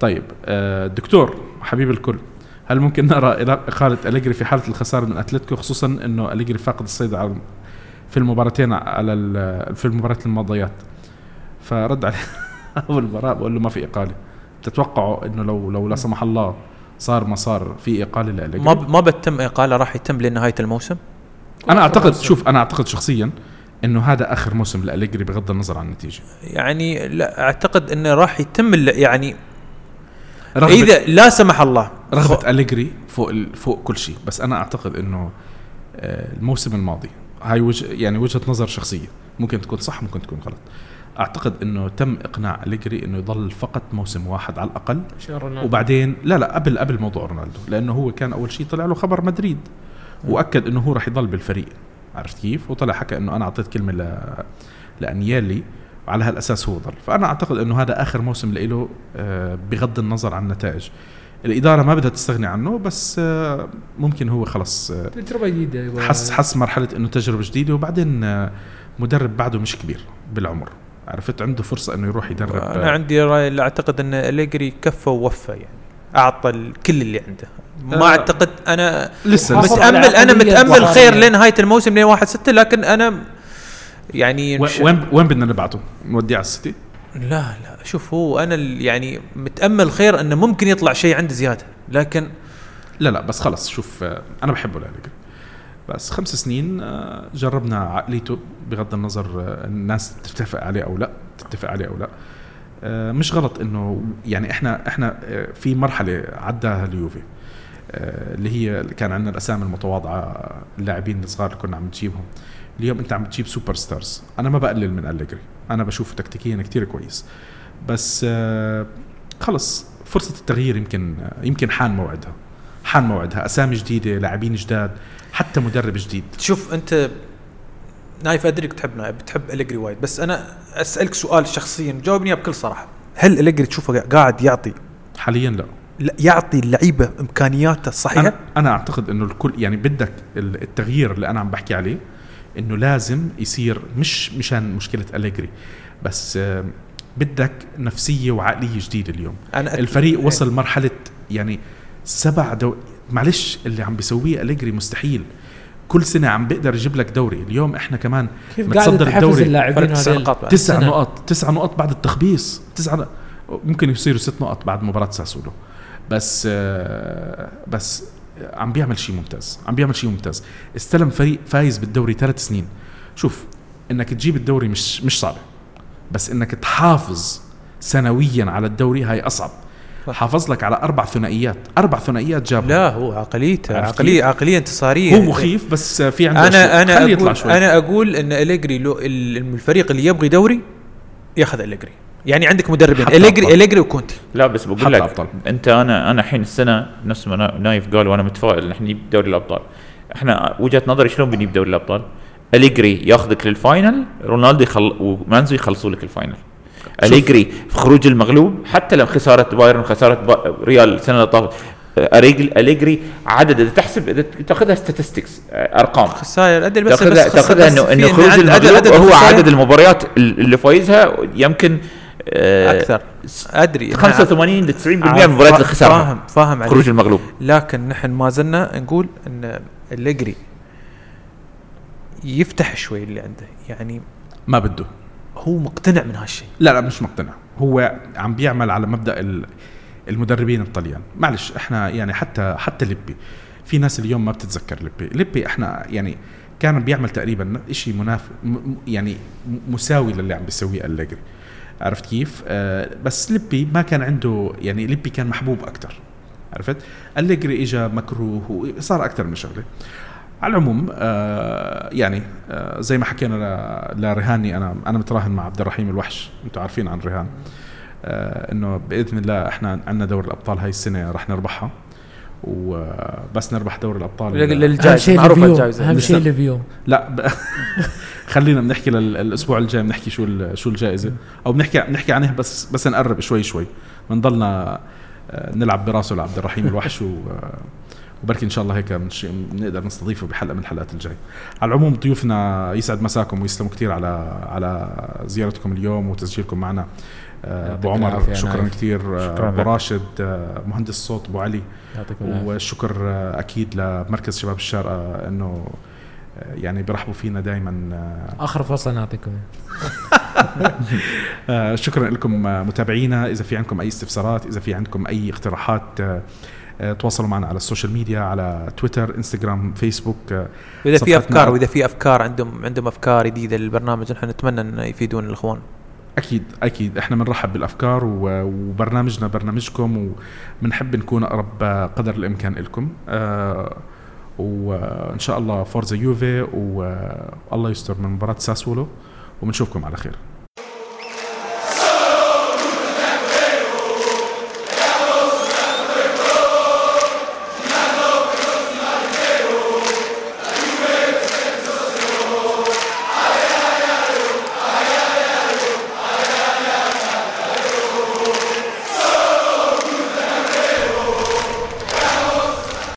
طيب آه دكتور حبيب الكل هل ممكن نرى اقاله أليجري في حالة الخسارة من أتلتيكو خصوصا إنه أليجري فاقد السيطره على في المباراتين على ال- في المباريات الماضيات؟ فرد عليه أول مباراه بقول له ما في إقالة. تتوقعوا إنه لو لو لا سمح الله صار ما صار في إقالة لاليجري
ما ب- ما بتم إقالة راح يتم لنهاية الموسم؟
أنا أعتقد شوف أنا أعتقد شخصيا إنه هذا آخر موسم لأليجري بغض النظر عن النتيجة.
يعني لا أعتقد إنه راح يتم يعني إذا لا سمح الله
رغبة أليجري فوق ال- فوق كل شيء. بس أنا أعتقد إنه آه، الموسم الماضي هاي وجه يعني وجهة نظر شخصية. ممكن تكون صح ممكن تكون غلط. أعتقد إنه تم إقناع أليجري إنه يضل فقط موسم واحد على
رونالدو.
وبعدين لا لا قبل قبل موضوع رونالدو لأنه هو كان أول شيء طلع له خبر مدريد. وأكد إنه هو راح يضل بالفريق. عرفت كيف؟ وطلع حكى إنه أنا أعطيت كلمة ل لأنيالي وعلى هالأساس هو ضل. فأنا أعتقد إنه هذا آخر موسم له آه، بغض النظر عن النتائج. الإدارة ما بدها تستغني عنه بس آه، ممكن هو خلص آه،
تجربة جديدة.
حس حس مرحلة إنه تجربة جديدة وبعدين مدرب بعده مش كبير بالعمر. عرفت عنده فرصة إنه يروح يدرب أنا
عندي رأي لا أعتقد إن أليجري كفى ووفى يعني أعطى كل اللي عنده ما
آه.
أعتقد أنا
لسه
متأمل
أنا
متأمل.
خير لنهايه الموسم لين 1 6 لكن أنا يعني
وين وين بدنا نبعته؟ نوديه على السيتي؟
لا لا شوف هو أنا ال- يعني متأمل خير إنه ممكن يطلع شيء عنده زيادة لكن
لا لا بس خلص شوف آه، أنا بحبه لأليجري بس خمس سنين آه، جربنا عقليته بغض النظر آه، الناس تتفق عليه أو لا تتفق عليه أو لا. آه، مش غلط إنه يعني إحنا إحنا في مرحلة عداها اليوفي اللي هي كان عندنا الأسامي المتواضعة اللاعبين الصغار اللي كنا عم نجيبهم. اليوم أنت عم تجيب superstars أنا ما بقلل من أليجري. أنا بشوفه تكتيكيا كتير كويس. بس خلص فرصة التغيير يمكن يمكن حان موعدها. حان موعدها. أسامي جديدة لاعبين جداد. حتى مدرب جديد.
شوف أنت نايف أدريك تحب نايف بتحب أليجري وايد. بس أنا أسألك سؤال شخصيا جاوبني بكل صراحة. هل أليجري تشوفه قاعد يعطي؟
حاليا لا.
يعطي اللعيبه إمكانياته الصحيحه
أنا أنا أعتقد إنه الكل يعني بدك ال- التغيير اللي أنا عم بحكي عليه إنه لازم يصير مش مشان مشكلة أليجري بس آه، بدك نفسية وعقلية جديدة اليوم.
أنا
الفريق وصل مرحلة يعني سبع دو معلش اللي عم بيسويه أليجري مستحيل. كل سنة عم بيقدر يجيب لك دوري. اليوم إحنا كمان
كيف
متصدر الدوري.
اللاعبين
تسع نقاط بعد.
تسع. نقط تسع نقط بعد التخبيص. تسع نقط ممكن يصيروا ست نقط بعد مباراة ساسولو. بس آه، بس عم بيعمل شيء ممتاز. عم بيعمل شيء ممتاز. استلم فريق فايز بالدوري ثلاث سنين. شوف إنك تجيب الدوري مش مش صعبه بس إنك تحافظ سنويا على الدوري هاي
أصعب.
حافظ لك على أربع ثنائيات. أربع ثنائيات جاب
لا هو عقليته عقليه؟ عقلية انتصارية.
هو مخيف بس في عنده
أنا أنا
خليه يطلع
أقول
شوي.
أنا أقول إن إليجري لو ال- الفريق اللي يبغي دوري ياخذ إليجري. يعني عندك مدربين. اليجري. إليجري وكونتي.
لا بس بقول لك
أبطال.
أنت أنا أنا الحين السنة نفس ما نا- نايف قال وأنا متفائل نحن نجيب دوري الأبطال. إحنا وجهة نظري شلون بنجيب دوري الأبطال؟ إليجري ياخذك لل final رونالدو يخل... ومانزو يخلصوا لك ال final. أليجري في خروج المغلوب حتى لو خسارة بايرن خسارة با... ريال السنة اللي طافت أريجل- اليجري عدد إذا تحسب إذا تأخذها statistics أرقام.
خسائر ادري بس
تاخذها
بس
تأخذها
بس إنه
انه خروج
عدد-
المغلوب
عدد
هو عدد المباريات اللي فايزها يمكن آه،
أكثر. أدري.
85 ل 90% من اللي خسرها
فاهم فاهم
خروج
عليك.
المغلوب.
لكن نحن ما زلنا نقول إن أليجري يفتح شوي اللي عنده. يعني
ما بده.
هو مقتنع من هالشيء.
لا لا مش مقتنع. هو عم بيعمل على مبدأ ال- المدربين الطليان. معلش إحنا يعني حتى حتى ليبي. في ناس اليوم ما بتتذكر ليبي. ليبي إحنا يعني كان بيعمل تقريبا شيء مناف يعني مساوي للي عم بيسويه أليجري. عرفت كيف؟ آه بس ليبي ما كان عنده يعني ليبي كان محبوب أكثر عرفت؟ أليجري اجى مكروه وصار أكثر من شغلة. على العموم آه يعني آه زي ما حكينا لرهاني أنا أنا متراهن مع عبد الرحيم الوحش. أنتم عارفين عن رهان آه إنه بإذن الله إحنا عندنا دوري الأبطال هاي السنة رح نربحها. وبس نربح دوري الأبطال
أهم
للجائزه
معروفة
الجائزة.
أهم شيء. الفيو
لا ب... خلينا بنحكي لل- الأسبوع الجاي بنحكي شو ال- شو الجائزة. أو بنحكي بنحكي عنها بس بس نقرب شوي شوي. بنضلنا آه، نلعب براسه لعبد الرحيم الوحش. و وبركي إن شاء الله هيك بنقدر نستضيفه بحلقة من الحلقات الجاي. على العموم ضيوفنا يسعد مساكم ويسلموا كثير على على زيارتكم اليوم وتسجيلكم معنا. آه،
أبو
عمر شكرا. كثير
شكراً أبو.
راشد آه، مهندس صوت أبو علي. والشكر آه، أكيد لمركز شباب الشارقة إنه آه، يعني بيرحبوا فينا دائما
آخر فرصة نعطيكم
شكرا لكم آه، متابعينا. إذا في عندكم أي استفسارات إذا في عندكم أي اقتراحات آه، آه، تواصلوا معنا على ال social media على تويتر إنستغرام فيسبوك آه،
وإذا في أفكار وإذا في أفكار عندهم عندهم أفكار جديدة للبرنامج نحن نتمنى أن يفيدون الإخوان.
أكيد أكيد. إحنا بنرحب بالأفكار وبرنامجنا برنامجكم وبنحب نكون أقرب آه، قدر الإمكان لكم آه، وإن شاء الله forza يوفي والله يستر من مباراة ساسولو وبنشوفكم على خير.